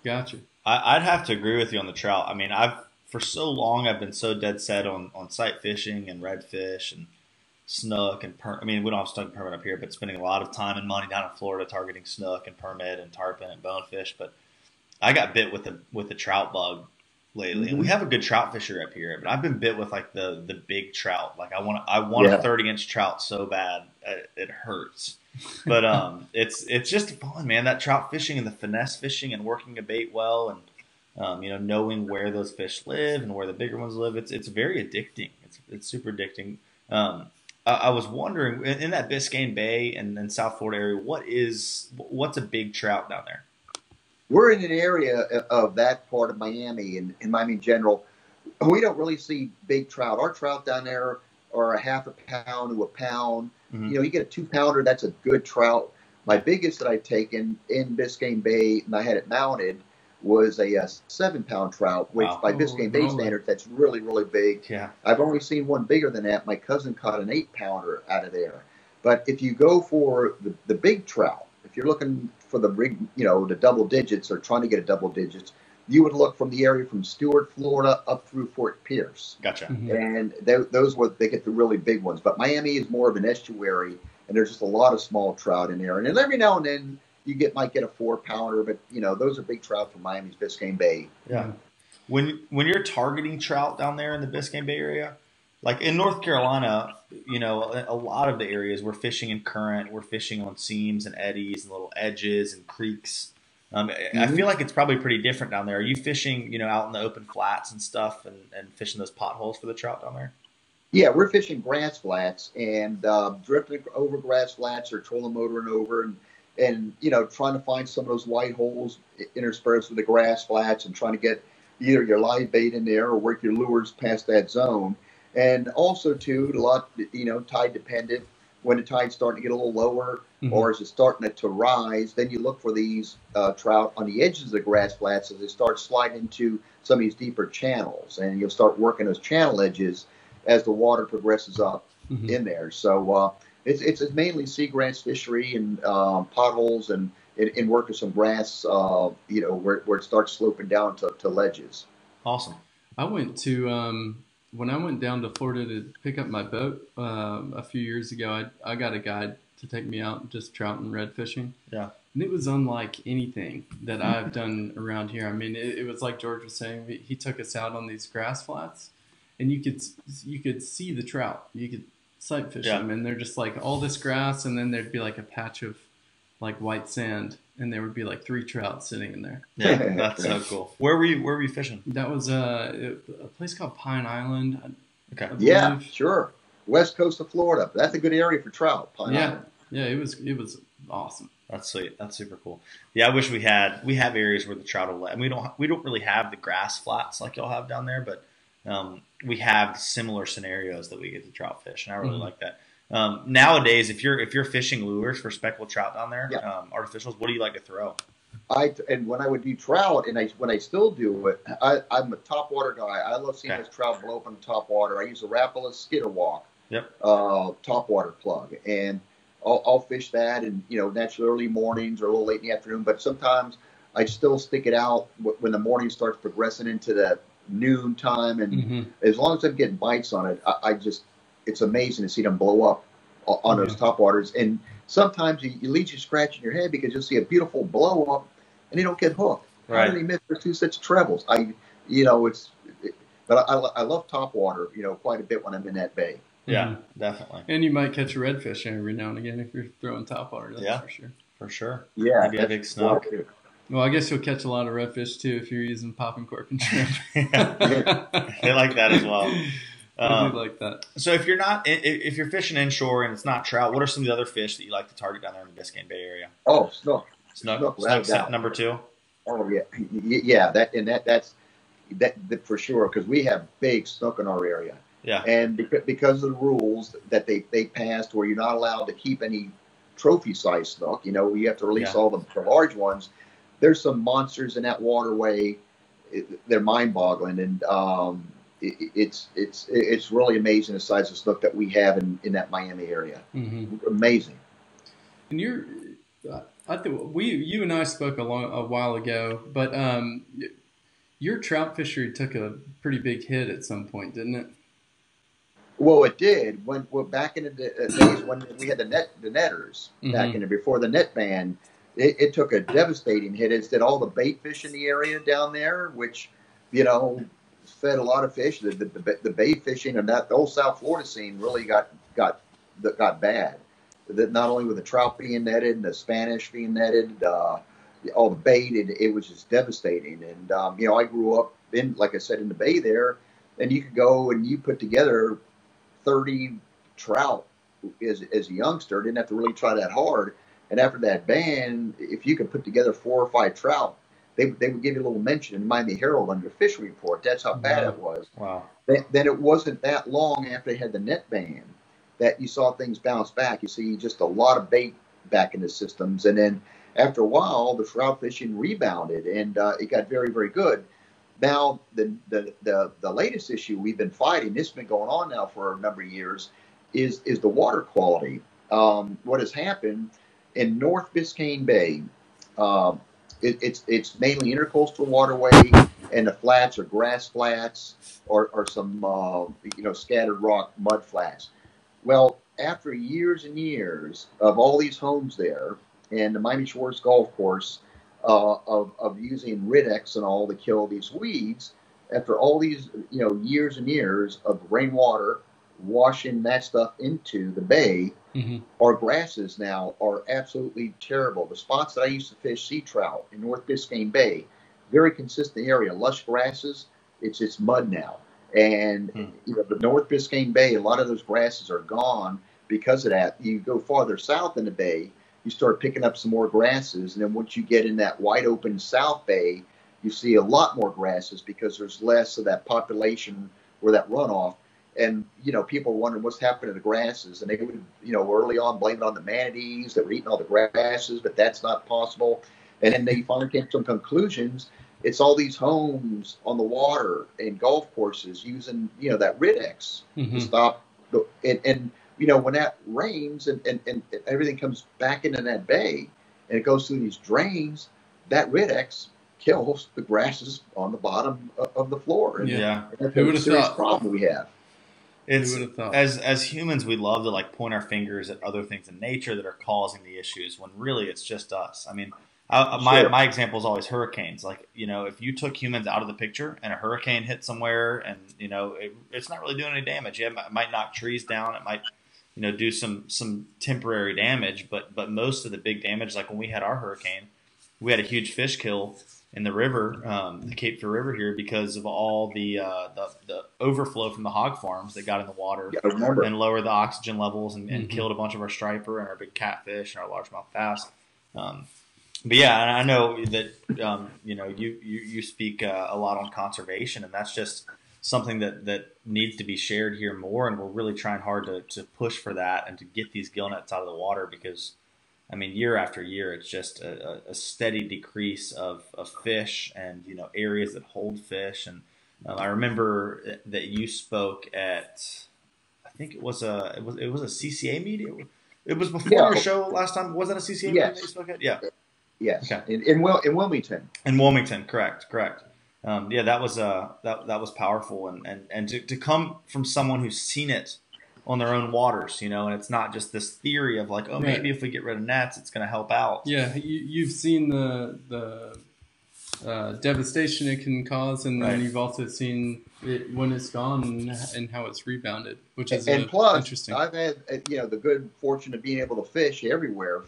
Gotcha. I, I'd have to agree with you on the trout. I mean, I've for so long I've been so dead set on on sight fishing and redfish and snook and per- I mean, we don't have snook and permit up here, but spending a lot of time and money down in Florida targeting snook and permit and tarpon and bonefish. But I got bit with the with the trout bug lately, and we have a good trout fisher up here. But I've been bit with like the the big trout. Like I want I want Yeah. a thirty inch trout so bad it, it hurts. But um, [laughs] it's it's just fun, man. That trout fishing and the finesse fishing and working a bait well and um, you know, knowing where those fish live and where the bigger ones live, it's it's very addicting. It's it's super addicting. Um, I, I was wondering in, in that Biscayne Bay and, and South Florida area, what is what's a big trout down there? We're in an area of that part of Miami and in Miami in general. We don't really see big trout. Our trout down there are a half a pound to a pound. Mhm. You know, you get a two pounder, that's a good trout. My biggest that I've taken in Biscayne Bay, and I had it mounted, was a, uh seven pound trout, which Wow. by Oh, Biscayne Bay really? standards, that's really, really big. Yeah, I've only seen one bigger than that. My cousin caught an eight pounder out of there. But if you go for the, the big trout, if you're looking for the big, you know, the double digits or trying to get a double digits, you would look from the area from Stuart, Florida, up through Fort Pierce, gotcha. Mhm. and th- those were they get the really big ones. But Miami is more of an estuary, and there's just a lot of small trout in there. And then every now and then you get might get a four pounder, but you know those are big trout from Miami's Biscayne Bay. Yeah. When when you're targeting trout down there in the Biscayne Bay area, like in North Carolina, you know, a, a lot of the areas we're fishing in current, we're fishing on seams and eddies and little edges and creeks. Um, I- I feel like it's probably pretty different down there. Are you fishing, you know, out in the open flats and stuff, and, and fishing those potholes for the trout down there? Yeah, we're fishing grass flats and uh, drifting over grass flats or trolling motoring over and and you know trying to find some of those white holes interspersed with the grass flats and trying to get either your live bait in there or work your lures past that zone. And also too, a lot you know tide dependent. When the tide's starting to get a little lower, Mhm. or is it starting to rise, then you look for these uh, trout on the edges of the grass flats as they start sliding into some of these deeper channels, and you'll start working those channel edges as the water progresses up Mhm. in there. So uh, it's, it's it's mainly seagrass fishery and um, potholes and and, and working some grass, uh, you know, where, where it starts sloping down to, to ledges. Awesome. I went to um, when I went down to Florida to pick up my boat um, a few years ago. I I got a guide to take me out just trout and red fishing. Yeah. and it was unlike anything that I've done around here. I mean, it, it was like George was saying. He- He took us out on these grass flats, and you could you could see the trout. You could sight fish Yeah. them, and they're just like all this grass, and then there'd be like a patch of like white sand, and there would be like three trout sitting in there. Yeah, that's so [laughs] cool. Where were you? Where were you fishing? That was uh, a place called Pine Island. Okay. Yeah, sure. West coast of Florida. That's a good area for trout. Pine Yeah. Island. Yeah, it was it was awesome. That's sweet. That's super cool. Yeah, I wish we had. We have areas where the trout will let, and we don't. We don't really have the grass flats like y'all have down there, but um, we have similar scenarios that we get to trout fish, and I really Mhm. like that. Um, nowadays, if you're if you're fishing lures for speckled trout down there, Yeah. um, artificials, what do you like to throw? I and when I would do trout, and I when I still do it, I, I'm a top water guy. I love seeing Okay. those trout blow up on top water. I use a Rapala skitter walk, Yep. uh, top water plug, and I'll, I'll fish that, and you know, naturally early mornings or a little late in the afternoon. But sometimes I still stick it out when the morning starts progressing into the noon time, and hmm as long as I'm getting bites on it, I, I just it's amazing to see them blow up o- on those Yeah. top waters. And sometimes you, you leave you scratching your head because you'll see a beautiful blow up and they don't get hooked. How Right. did he miss their two sets of trebles? I, you know, it's. It, but I, I, I love top water, you know, quite a bit when I'm in that bay. Yeah, Mhm. definitely And you might catch a redfish every now and again if you're throwing top water. That's Yeah. for sure. for sure. Yeah, Maybe a big snook. Water. Well, I guess you'll catch a lot of redfish too if you're using popping cork and shrimp. [laughs] they like that as well. I Um, do like that. So if you're not, i- i- if you're fishing inshore and it's not trout, what are some of the other fish that you like to target down there in the Biscayne Bay area? Oh, snook. Snook, Snook, without a number two. Oh yeah, yeah. That and that that's that, that for sure because we have big snook in our area. Yeah, and because of the rules that they, they passed where you're not allowed to keep any trophy size snook you know you have to release Yeah. all the, the large ones there's some monsters in that waterway it, they're mind boggling and um, it, it's it's it's really amazing the size of stuff that we have in, in that miami area hmm amazing And you're, I think we, you and I spoke a long, a while ago, but um, your trout fishery took a pretty big hit at some point, didn't it? well it did when well, back in the uh, days when we had the net the netters back Mhm. in the before the net ban it, it took a devastating hit as did all the bait fish in the area down there which you know fed a lot of fish the, the, the, bait fishing and that the whole south florida scene really got got got bad that not only with the trout being netted and the spanish being netted uh, all the bait it, it was just devastating and um, you know i grew up in like i said in the bay there and you could go and you put together 30 trout as, as a youngster. Didn't have to really try that hard. And after that ban, if you could put together four or five trout, they, they would give you a little mention in the Miami Herald on your fishery report. That's how bad Wow. it was. wow. Then, then it wasn't that long after they had the net ban that you saw things bounce back. You see just a lot of bait back in the systems. And then after a while, the trout fishing rebounded and uh, it got very, very good. Now, the, the, the, the latest issue we've been fighting, this has been going on now for a number of years, is, is the water quality. Um, what has happened in North Biscayne Bay, um, it, it's, it's mainly intercoastal waterway, and the flats are grass flats or, or some uh, you know scattered rock mud flats. Well, after years and years of all these homes there and the Miami Shores Golf Course uh, of, of using Ridex and all to kill these weeds, after all these you know years and years of rainwater washing that stuff into the bay, hmm our grasses now are absolutely terrible. The spots that I used to fish sea trout in North Biscayne Bay, very consistent area, lush grasses. It's it's mud now, and Hmm. you know the North Biscayne Bay, a lot of those grasses are gone because of that. You go farther south in the bay, you start picking up some more grasses, and then once you get in that wide open South Bay, you see a lot more grasses because there's less of that population or that runoff. And you know, people wondering what's happened to the grasses, and they would, you know, early on blame it on the manatees that were eating all the grasses, but that's not possible. And then they finally came to some conclusions. It's all these homes on the water and golf courses using, you know, that Ridex hmm to stop the and, and you know when that rains and, and, and everything comes back into that bay and it goes through these drains, that Ridex kills the grasses on the bottom of, of the floor. And Yeah. Yeah. that's Who a would've serious thought? problem we have. It's Who would have thought? as as humans, we love to like point our fingers at other things in nature that are causing the issues when really it's just us. I mean, I, my Sure. my example is always hurricanes. Like you know, if you took humans out of the picture and a hurricane hit somewhere, and you know, it, it's not really doing any damage. Yeah, it might- might knock trees down. It might you know do some some temporary damage, but but most of the big damage, like when we had our hurricane, we had a huge fish kill in the river, um, the Cape Fear River here, because of all the, uh, the, the overflow from the hog farms that got in the water Yeah, and lowered the oxygen levels and, and Mhm. killed a bunch of our striper and our big catfish and our largemouth bass. Um, but yeah, and I know that um, you know you you, you speak uh, a lot on conservation, and that's just something that that needs to be shared here more. And we're really trying hard to to push for that and to get these gill nets out of the water because I mean, year after year, it's just a, a, steady decrease of, of fish and you know areas that hold fish. And um, I remember that you spoke at, I think it was a it was it was a CCA meeting. It was before Yeah. our show last time. Was it a CCA meeting Yes. that you spoke at? Yeah, Yes, Okay. in in, Wil- in Wilmington. in Wilmington. Correct, correct. Um, yeah, that was uh, that that was powerful, and and and to, to come from someone who's seen it on their own waters, you know, and it's not just this theory of like, oh, Right. maybe if we get rid of nets, it's going to help out. Yeah, you, you've seen the the uh, devastation it can cause, and Right. then you've also seen it when it's gone and, and how it's rebounded, which is and uh, plus, interesting. I've had uh, you know the good fortune of being able to fish everywhere.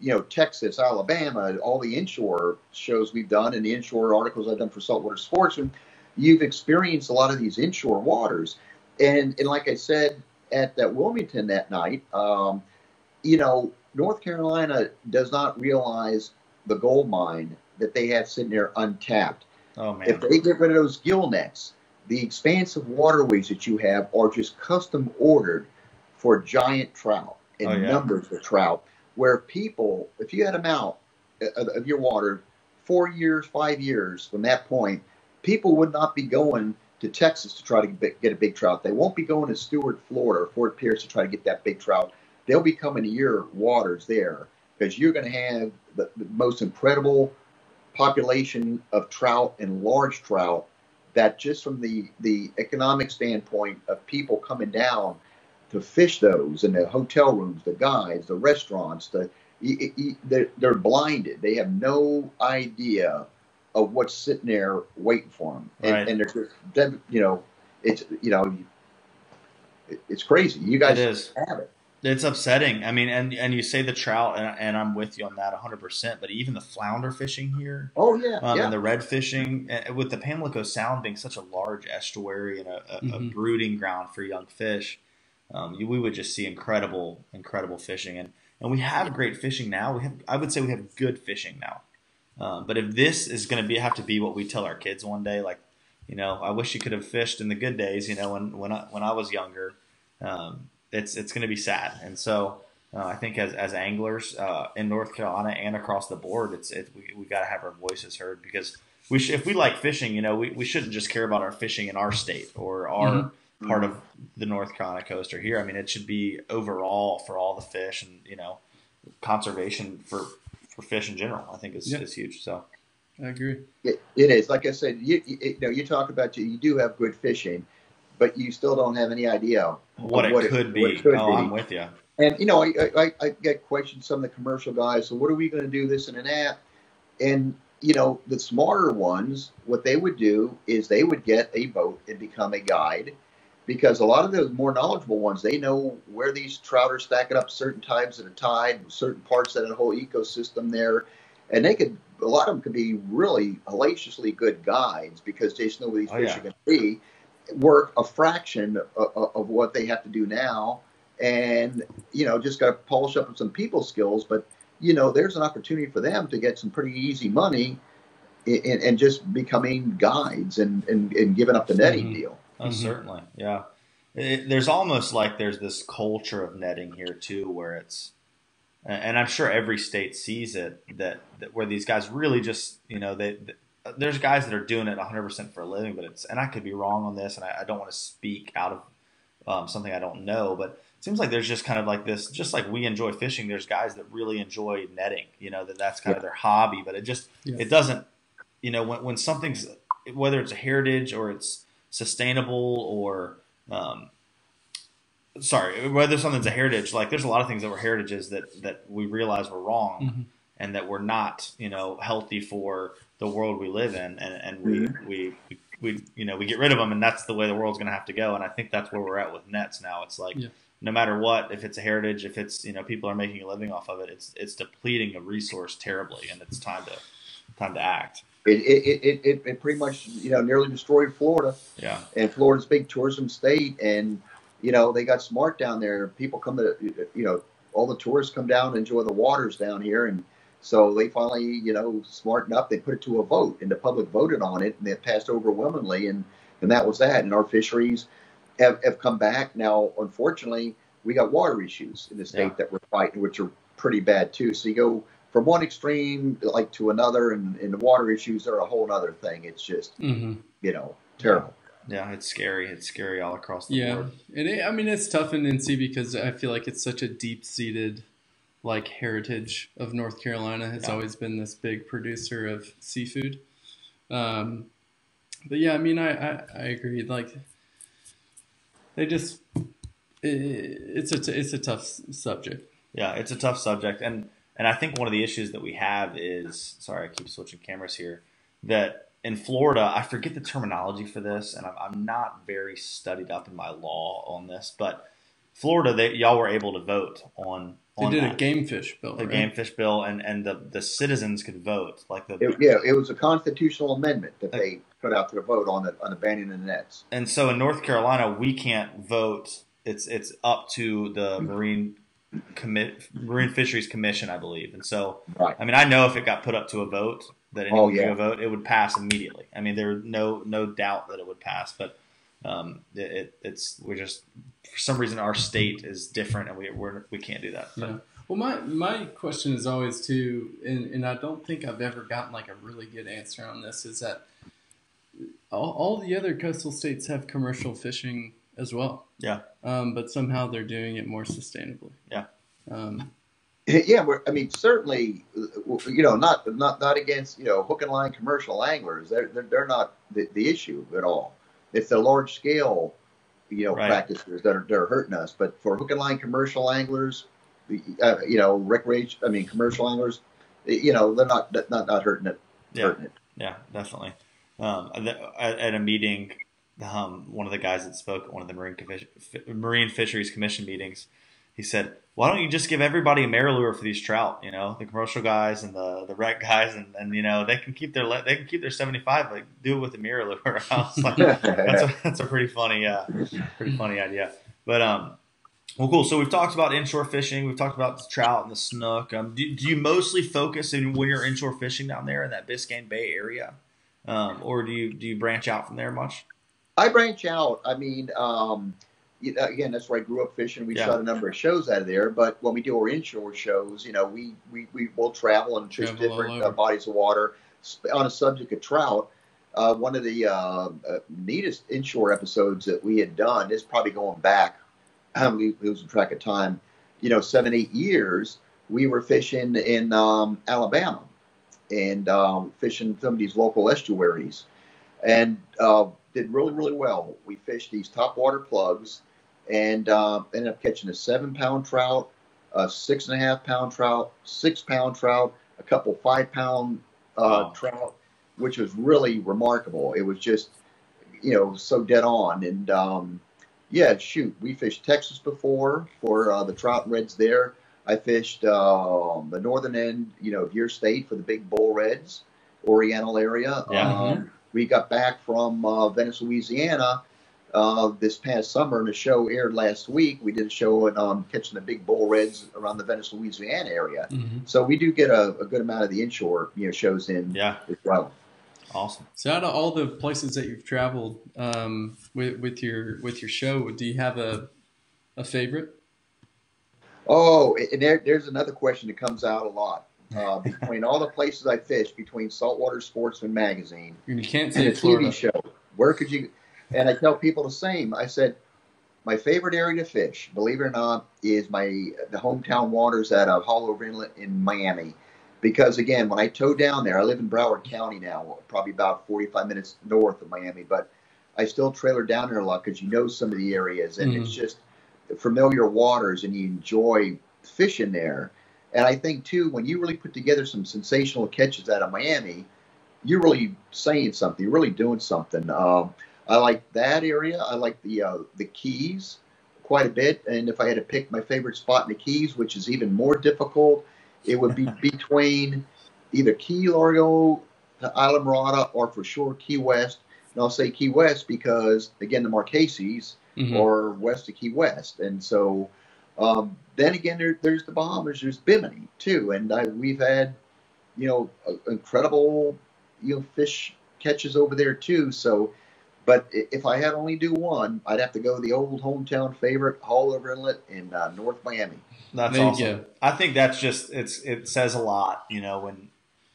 You know, Texas, Alabama, all the inshore shows we've done, and the inshore articles I've done for Saltwater Sportsman. You've experienced a lot of these inshore waters, and and like I said at that Wilmington that night, um, you know, North Carolina does not realize the gold mine that they have sitting there untapped. Oh man, If they get rid of those gill nets, the expansive waterways that you have are just custom ordered for giant trout and Oh, yeah. numbers of trout. Where people, if you had them out uh, of your water four years, five years from that point, people would not be going to Texas to try to get a big trout. They won't be going to Stuart, Florida, or Fort Pierce to try to get that big trout. They'll be coming to your waters there because you're going to have the, the most incredible population of trout and large trout that just from the the economic standpoint of people coming down to fish those and the hotel rooms the guides the restaurants the they're blinded they have no idea of what's sitting there waiting for them and, Right. and they're just dev- you know it's you know it's crazy you guys It is. have it It's upsetting. I mean, and and you say the trout, and, and I'm with you on that 100. percent But even the flounder fishing here, oh yeah um, yeah and the red fishing, uh, with the Pamlico Sound being such a large estuary and a, a, a Mhm. brooding ground for young fish, um, you, we would just see incredible, incredible fishing. And and we have great fishing now. We have, I would say, we have good fishing now. Um, but if this is going to be have to be what we tell our kids one day, like, you know, I wish you could have fished in the good days. You know, when when I, when I was younger, um, it's it's going to be sad. And so uh, I think as as anglers uh, in North Carolina and across the board, it's it, we we got to have our voices heard because we sh- if we like fishing, you know, we, we shouldn't just care about our fishing in our state or our Mhm. part of the North Carolina coast or here. I mean, it should be overall for all the fish and you know conservation for for fish in general. I think is Yeah. is huge. So I agree. It, it is. Like I said, you, you, you know, you talk about you, you do have good fishing, but you still don't have any idea what it what could be. what it could oh, be. I'm with you. And you know, I, I, I get questions some of the commercial guys. So what are we going to do this and app? And you know, the smarter ones, what they would do is they would get a boat and become a guide, because a lot of those more knowledgeable ones, they know where these trout are stacking up certain times at a tide, certain parts of that whole ecosystem there, and they could. A lot of them could be really hellaciously good guides because they just know where these Oh, fish yeah. are going to be. Work a fraction of, of, what they have to do now, and you know just got to polish up some people skills but you know there's an opportunity for them to get some pretty easy money and, and just becoming guides and, and, and giving up the netting Mhm. deal Oh, Mhm. certainly, yeah. It, there's almost like there's this culture of netting here too, where it's, and I'm sure every state sees it that, that where these guys really just, you know, they, they there's guys that are doing it 100 percent for a living, but it's, and I could be wrong on this, and I, I don't want to speak out of um, something I don't know, but it seems like there's just kind of like this, just like we enjoy fishing. There's guys that really enjoy netting, you know, that that's kind of their hobby, but it just, Yeah. it doesn't, you know, when when something's whether it's a heritage or it's sustainable or um, sorry whether something's a heritage like there's a lot of things that were heritages that that we realize were wrong Mhm. and that were not you know healthy for the world we live in and, and we, we we you know we get rid of them and that's the way the world's going to have to go and i think that's where we're at with nets now it's like Yeah. no matter what, if it's a heritage, if it's you know people are making a living off of it, it's it's depleting a resource terribly, and it's time to time to act. It it, it, it, it pretty much you know nearly destroyed Florida. Yeah, and Florida's a big tourism state, and you know they got smart down there. People come to you know all the tourists come down and enjoy the waters down here, and so they finally you know smartened up. They put it to a vote, and the public voted on it, and it passed overwhelmingly, and and that was that. And our fisheries have, have come back now. Unfortunately, we got water issues in the state yeah. that we're fighting, which are pretty bad too. So you go from one extreme like to another, and, and the water issues are a whole other thing. It's just mm-hmm. you know terrible. Yeah, it's scary. It's scary all across the yeah. board. Yeah, and it, I mean it's tough in NC because I feel like it's such a deep seated like heritage of North Carolina. Has yeah. always been this big producer of seafood. Um, but yeah, I mean, I, I, I agree. Like, they just, it, it's a, it's a tough subject. Yeah, it's a tough subject. And, and I think one of the issues that we have is, sorry, I keep switching cameras here, that in Florida, I forget the terminology for this, and I'm, I'm not very studied up in my law on this, but Florida, they, y'all were able to vote on they did that. a game fish bill. The right? game fish bill, and, and the, the citizens could vote. Like the it, yeah, it was a constitutional amendment that they put out to vote on the on abandoning the nets. And so in North Carolina, we can't vote. It's it's up to the mm-hmm. marine commit marine fisheries commission, I believe. And so, right. I mean, I know if it got put up to a vote that anyone oh, yeah. could vote, it would pass immediately. I mean, there's no no doubt that it would pass, but um, it, it, it's we're just for some reason our state is different and we we're, we can't do that. Yeah. Well, my my question is always too, and, and I don't think I've ever gotten like a really good answer on this. Is that all, all the other coastal states have commercial fishing as well? Yeah. Um, but somehow they're doing it more sustainably. Yeah. Um, [laughs] yeah, I mean, certainly, you know, not not not against you know hook and line commercial anglers. They're they're, they're not the, the issue at all. It's the large scale, you know, right. practices that are that are hurting us. But for hook and line commercial anglers, uh, you know, recreation. I mean, commercial anglers, you know, they're not not not hurting it. Yeah, hurting it. yeah, definitely. Um, at a meeting, um, one of the guys that spoke at one of the marine marine fisheries commission meetings, he said, "Why don't you just give everybody a MirrOlure for these trout? You know, the commercial guys and the the rec guys, and, and you know they can keep their they can keep their seventy five, like do it with the MirrOlure." [laughs] I was like, [laughs] "That's a, that's a pretty funny, uh, pretty funny idea." But um, well, cool. So we've talked about inshore fishing. We've talked about the trout and the snook. Um, do, do you mostly focus in when you're inshore fishing down there in that Biscayne Bay area, um, or do you do you branch out from there much? I branch out. I mean, um, again, that's where I grew up fishing. We yeah. shot a number of shows out of there. But when we do our inshore shows, you know, we we, we will travel and fish different uh, bodies of water on a subject of trout. Uh, one of the uh, uh, neatest inshore episodes that we had done is probably going back [clears throat] we losing track of time, you know, seven, eight years, we were fishing in um, Alabama and um, fishing some of these local estuaries and uh, did really, really well. We fished these top water plugs and uh, ended up catching a seven pound trout, a six and a half pound trout, six pound trout, a couple five pound uh, wow. trout, which was really remarkable. It was just, you know, so dead on. And, um, yeah, shoot, we fished Texas before for uh, the trout reds there. I fished uh, the northern end, you know, of your state for the big bull reds, Oriental area. Yeah. Um. We got back from uh, Venice, Louisiana, uh, this past summer, and the show aired last week. We did a show on um, catching the big bull reds around the Venice, Louisiana area. Mm-hmm. So we do get a, a, good amount of the inshore, you know, shows in yeah. as well. Awesome. So, out of all the places that you've traveled um, with, with your with your show, do you have a a favorite? Oh, and there, there's another question that comes out a lot. Uh, between all the places I fished, between Saltwater Sportsman magazine and you can't say and a TV show, where could you? And I tell people the same. I said, my favorite area to fish, believe it or not, is my the hometown waters at uh, Haulover Inlet in Miami because again, when I tow down there, I live in Broward County now, probably about 45 minutes north of Miami, but I still trailer down there a lot because you know some of the areas, and mm-hmm. it's just familiar waters, and you enjoy fishing there. And I think too, when you really put together some sensational catches out of Miami, you're really saying something. You're really doing something. Um, I like that area. I like the uh, the Keys quite a bit. And if I had to pick my favorite spot in the Keys, which is even more difficult, it would be [laughs] between either Key Largo to Islamorada or for sure Key West. And I'll say Key West because, again, the Marquesas Mhm. or west of Key West. And so um, then again, there, there's the Bahamas, there's Bimini too. And I, we've had, you know, a- incredible, you know, fish catches over there too. So, but if I had only do one, I'd have to go the old hometown favorite, Haulover Inlet in uh, North Miami. That's There you awesome. go. I think that's just it's it says a lot, you know, when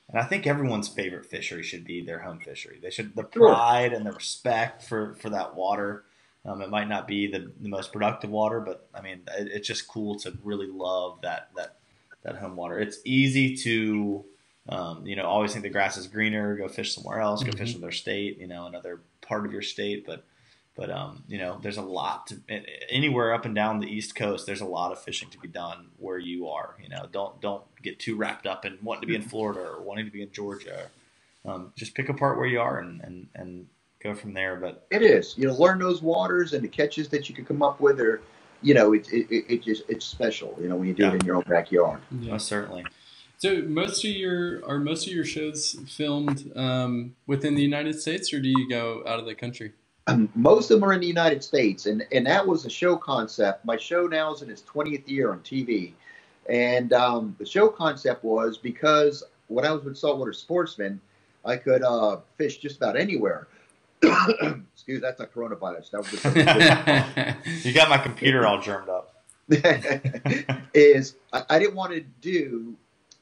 and I think everyone's favorite fishery should be their home fishery. They should the Sure. pride and the respect for for that water. Um, it might not be the, the most productive water, but I mean, it, it's just cool to really love that that that home water. It's easy to, um, you know, always think the grass is greener. Go fish somewhere else. Go Mhm. fish in their state. You know, another part of your state. But but um, you know, there's a lot to anywhere up and down the East Coast. There's a lot of fishing to be done where you are. You know, don't don't get too wrapped up in wanting to be in Florida or wanting to be in Georgia. Um, just pick apart where you are and and and go from there. But It is, you know, learn those waters and the catches that you can come up with are, you know, it, it, it, it just, it's special, you know, when you do Yeah. it in your own backyard. Yeah. most certainly, So most of your are most of your shows filmed um, within the United States, or do you go out of the country? Um, most of them are in the United States, and and that was a show concept. My show now is in its 20th year on TV, and um, the show concept was because when I was with Saltwater Sportsman, I could uh, fish just about anywhere. Excuse, that's not coronavirus. That was [laughs] you got my computer all germed up. [laughs] is I, I didn't want to do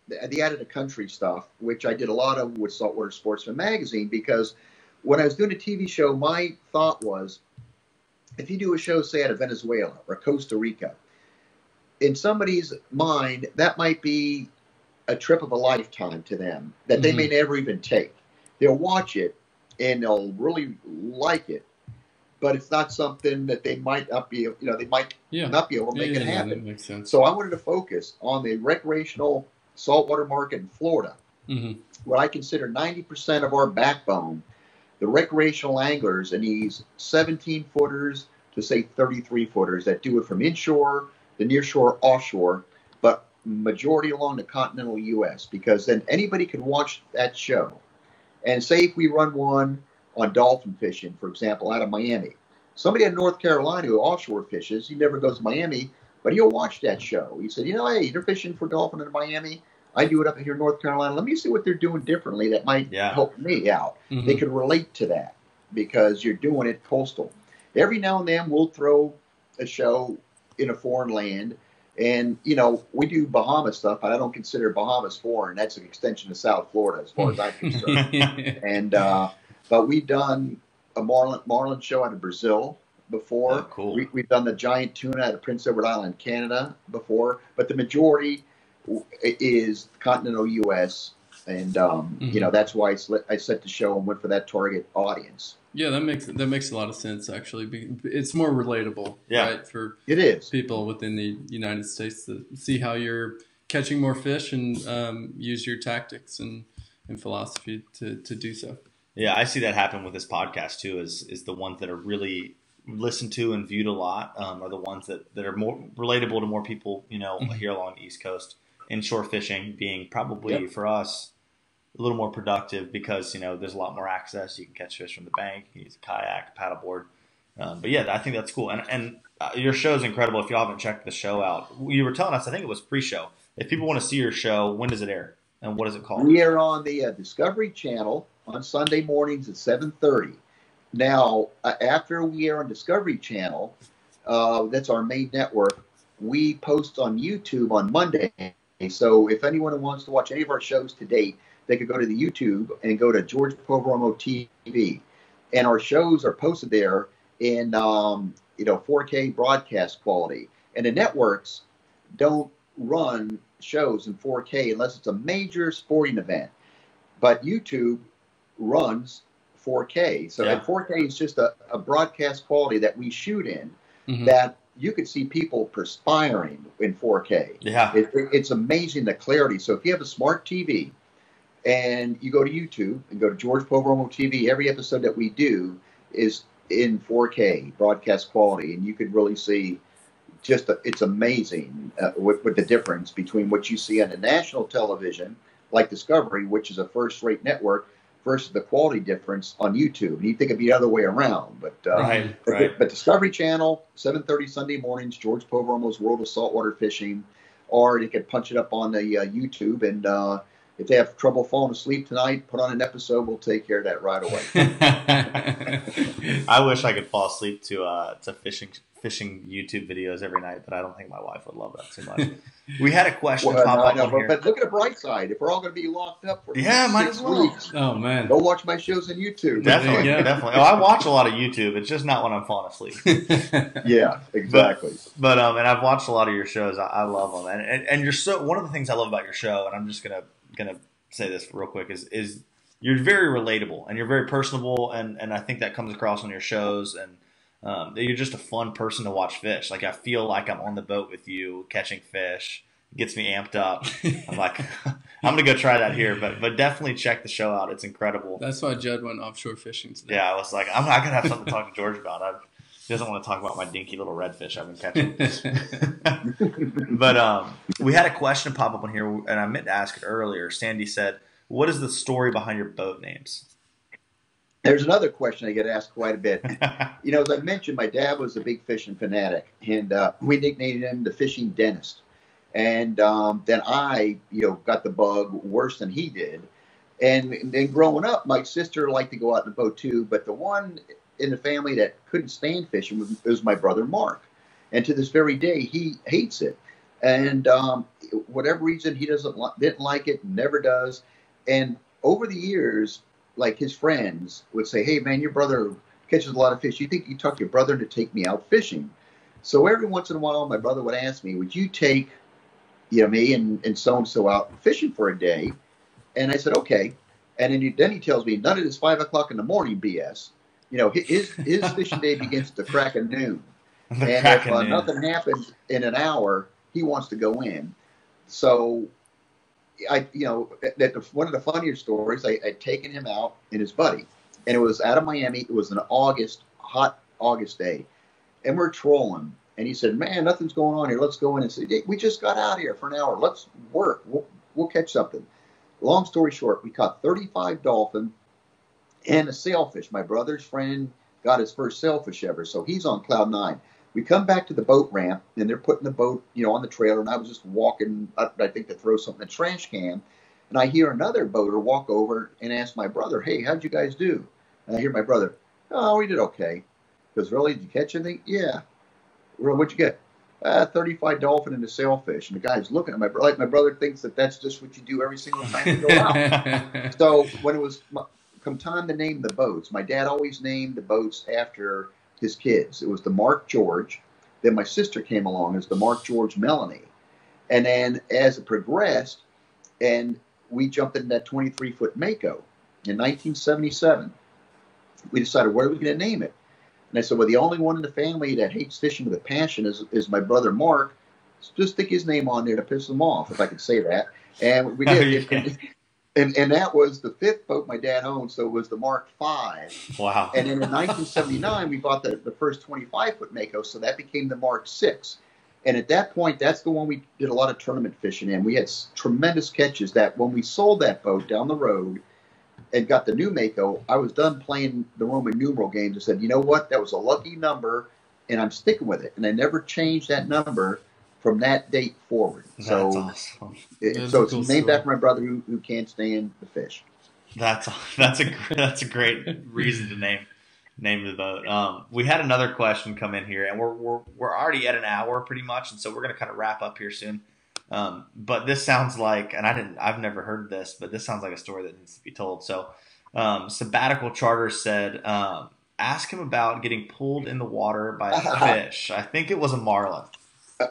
the, the out of the country stuff, which I did a lot of with Saltwater Sportsman magazine because when I was doing a TV show, my thought was if you do a show, say, out of Venezuela or Costa Rica, in somebody's mind, that might be a trip of a lifetime to them that they mm-hmm. may never even take. They'll watch it and they'll really like it, but it's not something that they might not be, you know, they might Yeah, not be able to make yeah, it yeah, happen. that makes sense. So I wanted to focus on the recreational saltwater market in Florida, hmm what I consider 90% of our backbone, the recreational anglers and these 17 footers to say 33 footers that do it from inshore, the nearshore, offshore, but majority along the continental U.S. because then anybody can watch that show. And say if we run one on dolphin fishing, for example, out of Miami, somebody in North Carolina who offshore fishes, he never goes to Miami, but he'll watch that show. He said, you know, hey, they're fishing for dolphin in Miami. I do it up here in North Carolina. Let me see what they're doing differently that might Yeah. help me out. hmm They can relate to that because you're doing it coastal. Every now and then we'll throw a show in a foreign land. And, you know, we do Bahamas stuff, but I don't consider Bahamas foreign. That's an extension of South Florida as far as I'm concerned. [laughs] and, uh, but we've done a marlin, marlin show out of Brazil before. Oh, cool. We, we've done the giant tuna out of Prince Edward Island, Canada, before, but the majority is continental U.S. And um, Mhm. you know that's why I set the show and went for that target audience. Yeah, that makes that makes a lot of sense. Actually, it's more relatable, Yeah. right, for It is. people within the United States to see how you're catching more fish and um, use your tactics and, and philosophy to, to do so. Yeah, I see that happen with this podcast too. Is is the ones that are really listened to and viewed a lot um, are the ones that, that are more relatable to more people. You know, Mhm. here along the East Coast, inshore fishing being probably Yep. for us a little more productive because you know there's a lot more access. You can catch fish from the bank, use a kayak, paddleboard. Um, but yeah, I think that's cool. And and uh, your show is incredible. If you haven't checked the show out, you were telling us. I think it was pre-show. If people want to see your show, when does it air and what is it called? We are on the uh, Discovery Channel on Sunday mornings at 7:30. Now, uh, after we are on Discovery Channel, uh, that's our main network. We post on YouTube on Monday. So if anyone wants to watch any of our shows to date, they could go to the YouTube and go to George Poveromo TV, and our shows are posted there in um, you know 4K broadcast quality. And the networks don't run shows in 4K unless it's a major sporting event. But YouTube runs 4K. So Yeah. and 4K is just a, a broadcast quality that we shoot in Mhm. that you could see people perspiring in 4K. Yeah, It, it- it's amazing the clarity. So if you have a smart TV and you go to YouTube and go to George Poveromo TV, every episode that we do is in 4K broadcast quality, and you could really see just it's amazing uh, with, with the difference between what you see on the national television, like Discovery, which is a first-rate network, versus the quality difference on YouTube. And you think it'd be the other way around, but uh, Right, but, right. but Discovery Channel, 7:30 Sunday mornings, George Poveromo's World of Saltwater Fishing, or you could punch it up on the uh, YouTube. And uh, if they have trouble falling asleep tonight, put on an episode. We'll take care of that right away. [laughs] I wish I could fall asleep to uh, to fishing fishing YouTube videos every night, but I don't think my wife would love that too much. We had a question Well, pop no, up no, but, here. but look at the bright side. If we're all going to be locked up for Yeah, might six as well. weeks, oh man. go watch my shows on YouTube. Definitely, Yeah. definitely. Oh, I watch a lot of YouTube. It's just not when I'm falling asleep. [laughs] Yeah, exactly. But um, and I've watched a lot of your shows. I, I love them, and, and and you're so one of the things I love about your show, and I'm just gonna gonna say this real quick is is you're very relatable and you're very personable, and and I think that comes across on your shows, and um, that you're just a fun person to watch fish. Like I feel like I'm on the boat with you catching fish. It gets me amped up. [laughs] I'm like, [laughs] I'm gonna go try that here, but but definitely check the show out. It's incredible. That's why Judd went offshore fishing today. Yeah, I was like, I'm not gonna have something to talk to George about. I, doesn't want to talk about my dinky little redfish I've been catching. [laughs] but um, we had a question pop up on here, and I meant to ask it earlier. Sandy said, "What is the story behind your boat names?" There's another question I get asked quite a bit. [laughs] You know, as I mentioned, my dad was a big fishing fanatic, and uh, we nicknamed him the fishing dentist. And um, then I, you know, got the bug worse than he did. And then growing up, my sister liked to go out in the boat too, but the one in the family that couldn't stand fishing was, was my brother Mark. And to this very day, he hates it. And um, whatever reason, he doesn't li- didn't like it, never does. And over the years, like his friends would say, "Hey, man, your brother catches a lot of fish. You think you talk your brother to take me out fishing?" So every once in a while, my brother would ask me, "Would you take, you know, me and and so and so out fishing for a day?" And I said, "Okay." And then he, then he tells me, "None of this five o'clock in the morning BS." You know, his his fishing day begins the crack of noon [laughs] and if uh, nothing happens in an hour, he wants to go in. So, I, you know, that one of the funnier stories, I, I'd taken him out and his buddy, and it was out of Miami. It was an August, hot August day, and we're trolling. And he said, "Man, nothing's going on here. Let's go in and say hey, we just got out here for an hour. Let's work. We'll, we'll catch something." Long story short, we caught 35 dolphin and a sailfish. My brother's friend got his first sailfish ever, so he's on cloud nine. We come back to the boat ramp, and they're putting the boat, you know, on the trailer, and I was just walking up, I think, to throw something in the trash can, and I hear another boater walk over and ask my brother, "Hey, how'd you guys do?" And I hear my brother, "Oh, we did okay." Because really, did you catch anything? Yeah. Well, what'd you get? Uh, 35 dolphin and a sailfish. And the guy's looking at my brother like my brother thinks that that's just what you do every single time you go out. [laughs] So when it was come time to name the boats, my dad always named the boats after his kids. It was the Mark George. Then my sister came along as the Mark George Melanie. And then as it progressed, and we jumped in that 23 foot Mako in 1977, we decided what are we going to name it? And I said, well, the only one in the family that hates fishing with a passion is, is my brother Mark. Just stick his name on there to piss him off, if I could say that. And we [laughs] did. And, and that was the fifth boat my dad owned, so it was the Mark V. wow. And then in 1979, we bought the, the first 25 foot Mako, so that became the Mark VI. And at that point, that's the one we did a lot of tournament fishing in. We had tremendous catches that when we sold that boat down the road and got the new Mako, I was done playing the Roman numeral games and said, you know what? That was a lucky number, and I'm sticking with it. And I never changed that number from that date forward. That's so, awesome. it- That's so it's cool named story. after my brother who, who can't stand the fish. That's [laughs] that's a [laughs] that's a great reason to name name the boat. Um, we had another question come in here, and we're we're we're already at an hour pretty much, and so we're gonna kind of wrap up here soon. Um, but this sounds like, and I didn't, I've never heard this, but this sounds like a story that needs to be told. So, um, sabbatical charter said, um, ask him about getting pulled in the water by a [laughs] fish. I think it was a marlin.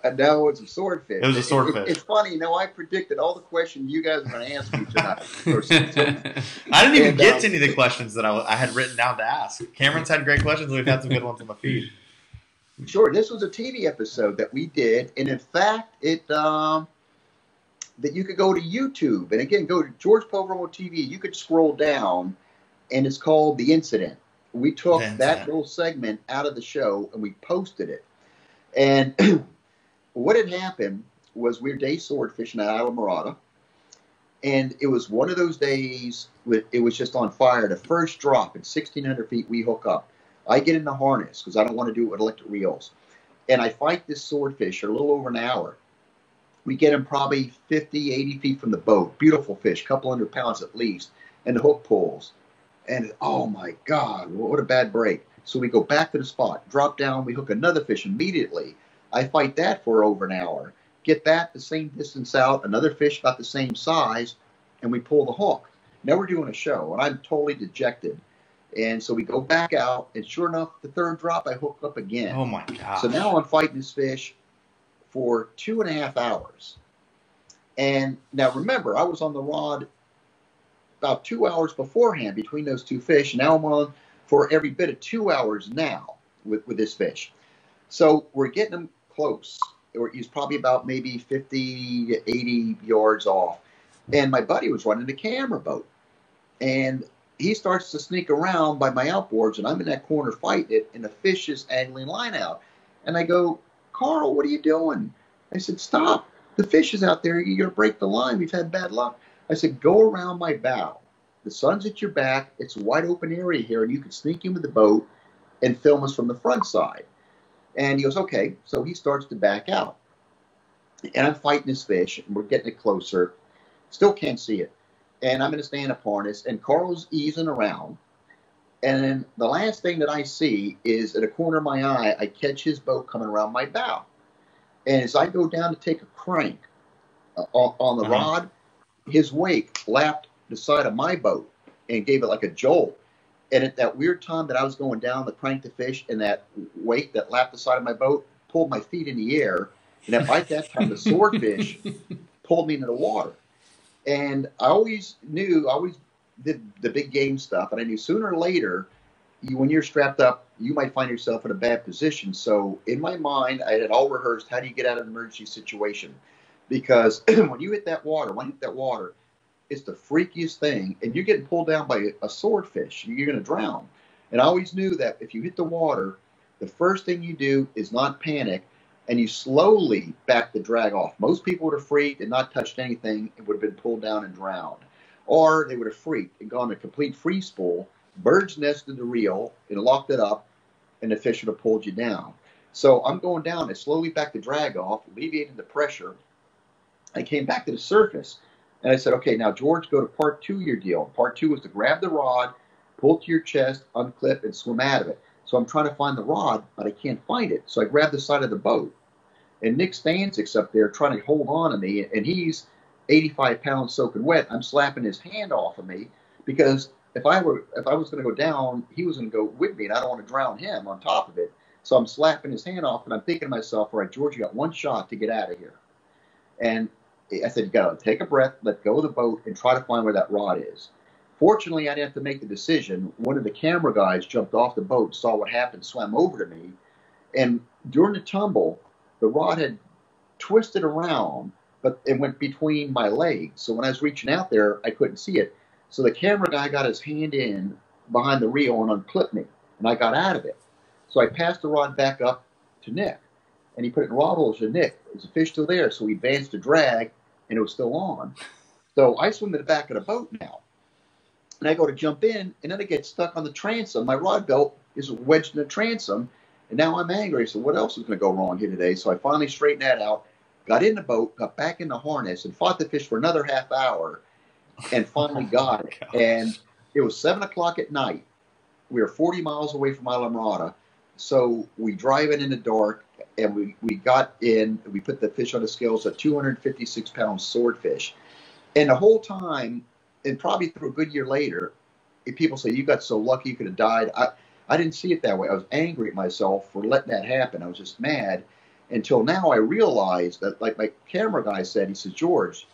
[laughs] No, it's a swordfish. It was a swordfish. it's funny, you know. I predicted all the questions you guys are going to ask me tonight. [laughs] I didn't even And, get um, to any of the questions that I, I had written down to ask. Cameron's had great questions. We've had some good ones on the feed. Sure, this was a TV episode that we did, and in fact, it um, that you could go to YouTube, and again, go to George Poveromo TV. You could scroll down, and it's called The Incident. We took The that little segment out of the show and we posted it. And [clears throat] what had happened was we were day sword fishing at Islamorada, and it was one of those days with it was just on fire. The first drop at 1,600 feet, we hook up. I get in the harness because I don't want to do it with electric reels, and I fight this swordfish for a little over an hour. We get him probably 50, 80 feet from the boat. Beautiful fish, couple hundred pounds at least, and the hook pulls. And oh my God, what a bad break. So we go back to the spot, drop down, we hook another fish immediately. I fight that for over an hour get that the same distance out, another fish about the same size, and we pull the hook. Now we're doing a show, and I'm totally dejected. And so we go back out, and sure enough, the third drop, I hook up again. Oh my god! So now I'm fighting this fish for two and a half hours. And now remember, I was on the rod about two hours beforehand between those two fish. Now I'm on for every bit of two hours now with, with this fish. So we're getting them close he's probably about maybe 50 to 80 yards off. And my buddy was running the camera boat. And he starts to sneak around by my outboards, and I'm in that corner fighting it, and the fish is angling line out. And I go, Carl, what are you doing? I said, Stop. The fish is out there. You're going to break the line. We've had bad luck. I said, Go around my bow. The sun's at your back. It's a wide open area here, and you can sneak in with the boat and film us from the front side. And he goes, okay. So he starts to back out. And I'm fighting this fish, and we're getting it closer. Still can't see it. And I'm in a stand up harness, and Carl's easing around. And then the last thing that I see is at a corner of my eye, I catch his boat coming around my bow. And as I go down to take a crank uh, on, on, the uh-huh. rod, his wake lapped the side of my boat and gave it like a jolt. And at that weird time that I was going down the crank the fish, and that weight that lapped the side of my boat pulled my feet in the air. And at right that time, the swordfish [laughs] pulled me into the water. And I always knew, I always did the big game stuff, and I knew sooner or later, you, when you're strapped up, you might find yourself in a bad position. So in my mind, I had all rehearsed how do you get out of an emergency situation? Because [clears throat] when you hit that water, when you hit that water, it's the freakiest thing. And you're getting pulled down by a swordfish. You're going to drown. And I always knew that if you hit the water, the first thing you do is not panic and you slowly back the drag off. Most people would have freaked and not touched anything and would have been pulled down and drowned. Or they would have freaked and gone to complete free spool, birds nested the reel and locked it up, and the fish would have pulled you down. So I'm going down and slowly back the drag off, alleviating the pressure. I came back to the surface and I said, okay, now George, go to part two of your deal. Part two was to grab the rod, pull to your chest, unclip, and swim out of it. So I'm trying to find the rod, but I can't find it. So I grab the side of the boat. And Nick Stanczyk's up there trying to hold on to me, and he's 85 pounds soaking wet. I'm slapping his hand off of me because if I were if I was going to go down, he was going to go with me, and I don't want to drown him on top of it. So I'm slapping his hand off, and I'm thinking to myself, all right, George, you got one shot to get out of here. And I said, you got to take a breath, let go of the boat, and try to find where that rod is. Fortunately, I didn't have to make the decision. One of the camera guys jumped off the boat, saw what happened, swam over to me, and during the tumble, the rod had twisted around, but it went between my legs. So when I was reaching out there, I couldn't see it. So the camera guy got his hand in behind the reel and unclipped me, and I got out of it. So I passed the rod back up to Nick, and he put it in rod holes to Nick. Is the fish still there? So he advanced to drag, and it was still on. So I swim to the back of the boat now. And I go to jump in, and then I get stuck on the transom. My rod belt is wedged in the transom, and now I'm angry. So what else is going to go wrong here today? So I finally straightened that out, got in the boat, got back in the harness, and fought the fish for another half hour, and finally [laughs] oh got it. And it was seven o'clock at night. We were 40 miles away from Isla Islamorada. So we drive it in the dark, and we, we got in, we put the fish on the scales, a 256 pound swordfish. And the whole time, and probably through a good year later, people say, You got so lucky you could have died. I, I didn't see it that way. I was angry at myself for letting that happen. I was just mad until now I realized that, like my camera guy said, he says, George,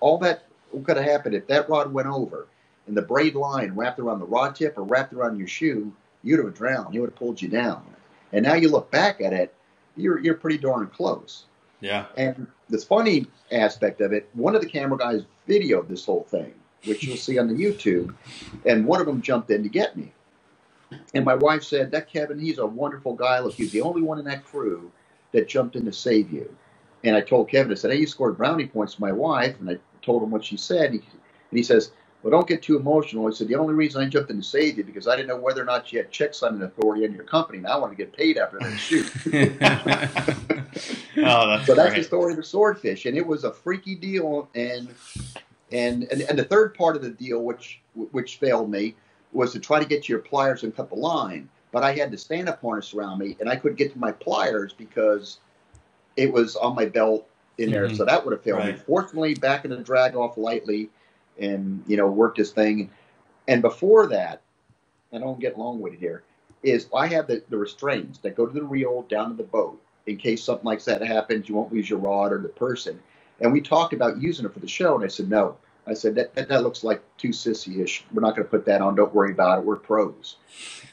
all that could have happened if that rod went over and the braid line wrapped around the rod tip or wrapped around your shoe, you'd have drowned. He would have pulled you down. And now you look back at it, you're you're pretty darn close. Yeah. And this funny aspect of it, one of the camera guys videoed this whole thing, which you'll see on the YouTube, and one of them jumped in to get me. And my wife said, "That Kevin, he's a wonderful guy. Look, he's the only one in that crew that jumped in to save you." And I told Kevin, I said, hey, you scored brownie points for my wife. And I told him what she said. And he, and he says, well, don't get too emotional. He said, the only reason I jumped in to save you because I didn't know whether or not you had check signing authority in your company. And I want to get paid after that shoot. [laughs] [laughs] oh, that's so that's the story of the swordfish. And it was a freaky deal. And, and, and, and the third part of the deal, which, which failed me, was to try to get to your pliers and cut the line. But I had the stand up harness around me and I couldn't get to my pliers because it was on my belt in there. Mhm. So that would have failed me. Fortunately, back in the drag off lightly and, you know, worked this thing. And before that, I don't get long winded here, is I have the, the restraints that go to the reel down to the boat in case something like that happens. You won't lose your rod or the person. And we talked about using it for the show. And I said, no. I said, that, that, that looks like too sissy ish. We're not going to put that on. Don't worry about it. We're pros.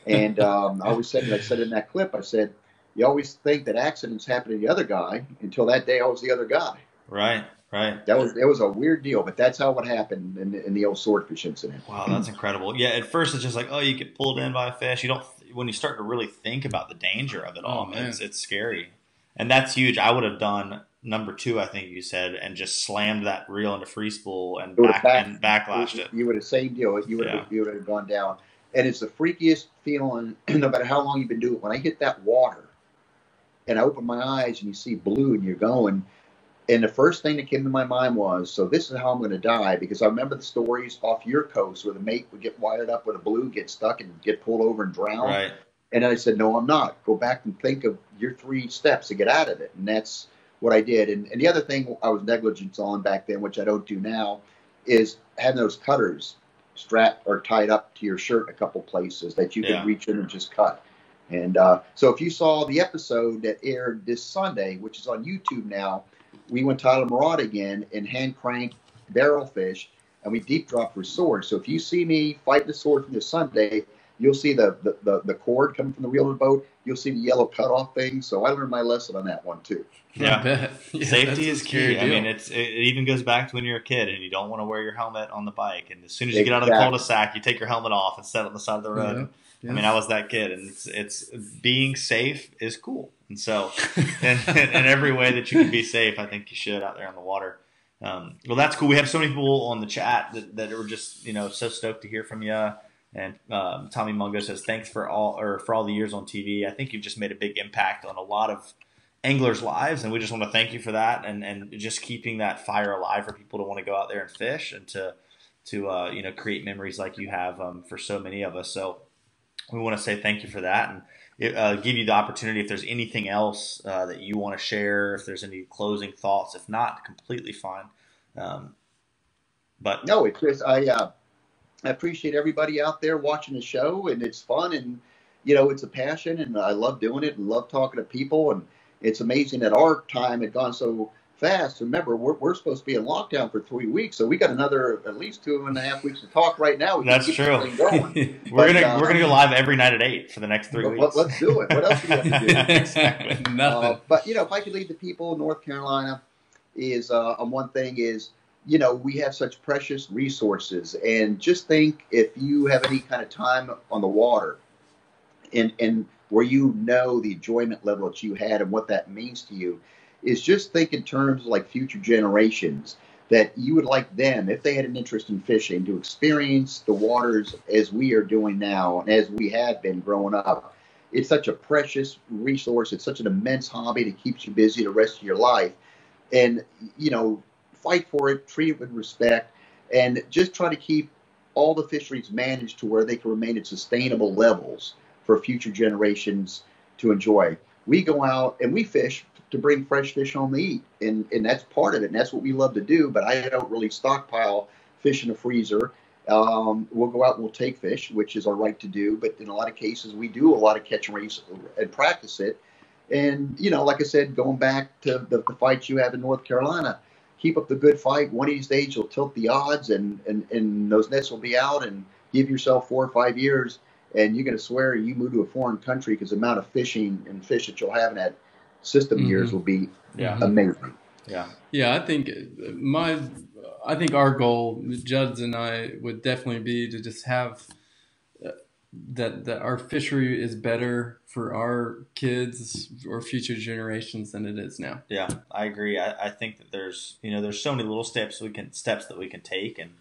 And um, I always said, I said in that clip, I said, you always think that accidents happen to the other guy until that day I was the other guy. Right, right. That was it was a weird deal, but that's how it happened in, the- in the old swordfish incident. Wow, that's incredible. Yeah, at first it's just like, oh, you get pulled in by a fish. You don't. When you start to really think about the danger of it oh, all, Oh, man. it's it's scary, and that's huge. I would have done number two, I think you said, and just slammed that reel into free spool and It back back- and backlashed it. You would have same deal. You would have Yeah. you would have gone down, and it's the freakiest feeling. [clears throat] no matter how long you've been doing it, when I hit that water, and I open my eyes and you see blue and you're going, and the first thing that came to my mind was, so this is how I'm going to die because I remember the stories off your coast where the mate would get wired up with a blue, get stuck, and get pulled over and drown. Right. And then I said, no, I'm not. Go back and think of your three steps to get out of it. And that's what I did. And, and the other thing I was negligent on back then, which I don't do now, is having those cutters strapped or tied up to your shirt a couple places that you Yeah. could reach in and just cut. And uh, so if you saw the episode that aired this Sunday, which is on YouTube now, we went to Isla again and hand cranked barrel fish and we deep dropped for swords. So if you see me fight the sword from this Sunday, you'll see the, the, the, the cord coming from the reel of the boat. You'll see the yellow cutoff thing. So I learned my lesson on that one too. [laughs] Yeah. bet. [laughs] Yeah, Safety is key. I mean, it's it, it even goes back to when you're a kid and you don't want to wear your helmet on the bike, and as soon as you get out of the cul-de-sac, you take your helmet off and set it on the side of the road. Yeah. I mean, I was that kid, and it's it's being safe is cool, and so [laughs] in, in every way that you can be safe, I think you should out there on the water. Um, well, that's cool. We have so many people on the chat that, that were just you know so stoked to hear from you. And um, Tommy Mungo says thanks for all or for all the years on TV. I think you've just made a big impact on a lot of anglers' lives, and we just want to thank you for that and and just keeping that fire alive for people to want to go out there and fish and to to uh, you know create memories like you have um, for so many of us. So we want to say thank you for that and uh, give you the opportunity if there's anything else uh, that you want to share, if there's any closing thoughts. If not, completely fine. Um, but No, it's just I uh, I appreciate everybody out there watching the show, and it's fun, and you know it's a passion, and I love doing it, and love talking to people, and it's amazing that our time had gone so fast. Remember, we're, we're supposed to be in lockdown for three weeks, so we got another at least two and a half weeks to talk right now. We That's true. going. [laughs] we're But, gonna uh, we're gonna go live every night at eight for the next three Let- weeks. Let's do it. What else do we have to do? [laughs] Exactly. [laughs] Nothing. Uh, but you know, if I could leave the people in North Carolina, is uh, on one thing is you know we have such precious resources, and just think if you have any kind of time on the water, and and where you know the enjoyment level that you had and what that means to you, is just think in terms of like future generations that you would like them if they had an interest in fishing to experience the waters as we are doing now and as we have been growing up it's such a precious resource. It's such an immense hobby that keeps you busy the rest of your life. And, you know, fight for it, treat it with respect, and just try to keep all the fisheries managed to where they can remain at sustainable levels for future generations to enjoy. We go out and we fish to bring fresh fish on the eat, and, and that's part of it, and that's what we love to do. But I don't really stockpile fish in the freezer. Um, we'll go out and we'll take fish, which is our right to do. But in a lot of cases, we do a lot of catch and release and practice it. And you know, like I said, going back to the, the fights you have in North Carolina, keep up the good fight. One of these days, you'll tilt the odds, and and and those nets will be out. And give yourself four or five years, and you're going to swear you move to a foreign country because the amount of fishing and fish that you'll have in that system Mhm. years will be Yeah. amazing. Yeah. Yeah, I think my, I think our goal, Judd's and I, would definitely be to just have uh, that that our fishery is better for our kids or future generations than it is now. Yeah, I agree. I, I think that there's you know there's so many little steps we can steps that we can take, and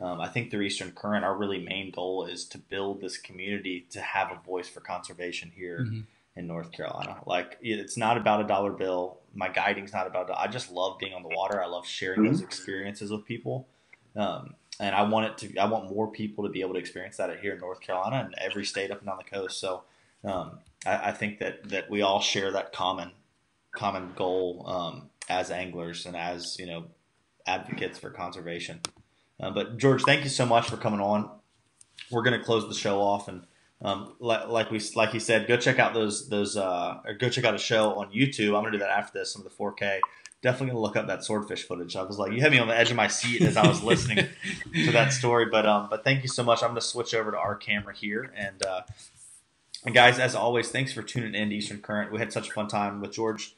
um, I think through Eastern Current, our really main goal is to build this community to have a voice for conservation here Mm-hmm. In North Carolina. Like it's not about a dollar bill. My guiding's not about. I just love being on the water. I love sharing those experiences with people. Um, and I want it to. I want more people to be able to experience that here in North Carolina and every state up and down the coast. So um, I, I think that that we all share that common common goal um, as anglers and as you know advocates for conservation. Uh, but George, thank you so much for coming on. We're going to close the show off, and um, like, like we like he said, go check out those those uh, or go check out a show on YouTube. I'm going to do that after this. Some of the 4K. Definitely to look up that swordfish footage. I was like, you had me on the edge of my seat as I was [laughs] listening to that story. But um, but thank you so much. I'm going to switch over to our camera here, and uh, and guys, as always, thanks for tuning in to Eastern Current. We had such a fun time with George.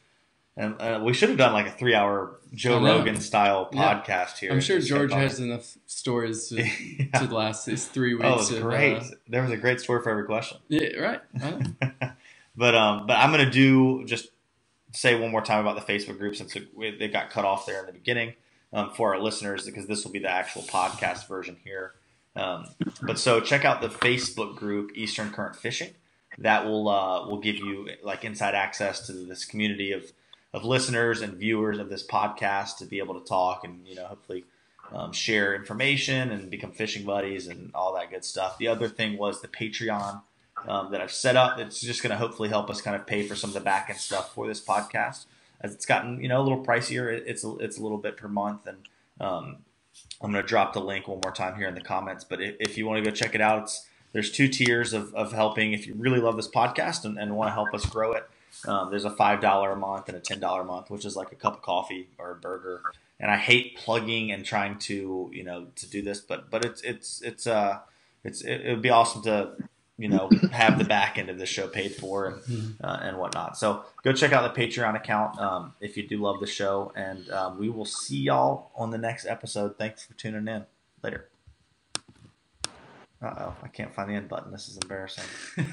And uh, we should have done like a three-hour Joe Rogan style Yeah. podcast here. I'm sure George has enough stories to, [laughs] Yeah. to last these three weeks. Oh, was of, great. uh, there was a great story for every question. yeah, right. [laughs] But um, but I'm gonna do just say one more time about the Facebook group since it, got cut off there in the beginning um, for our listeners because this will be the actual podcast version here. Um, but so check out the Facebook group Eastern Current Fishing. That will uh, will give you like inside access to this community of of listeners and viewers of this podcast to be able to talk and you know hopefully um, share information and become fishing buddies and all that good stuff. The other thing was the Patreon um, that I've set up. It's just going to hopefully help us kind of pay for some of the back end stuff for this podcast. As it's gotten you know a little pricier, it's a, it's a little bit per month, and um, I'm going to drop the link one more time here in the comments. But if, you want to go check it out, there's two tiers of, of helping. If you really love this podcast and, and want to help us grow it, um, there's a five dollar a month and a ten dollar a month, which is like a cup of coffee or a burger. And I hate plugging and trying to you know to do this, but but it's it's it's uh it's it, it would be awesome to you know have the back end of the show paid for and uh, and whatnot. So go check out the Patreon account um, if you do love the show, and um, we will see y'all on the next episode. Thanks for tuning in. Later. Uh oh, I can't find the end button. This is embarrassing. [laughs]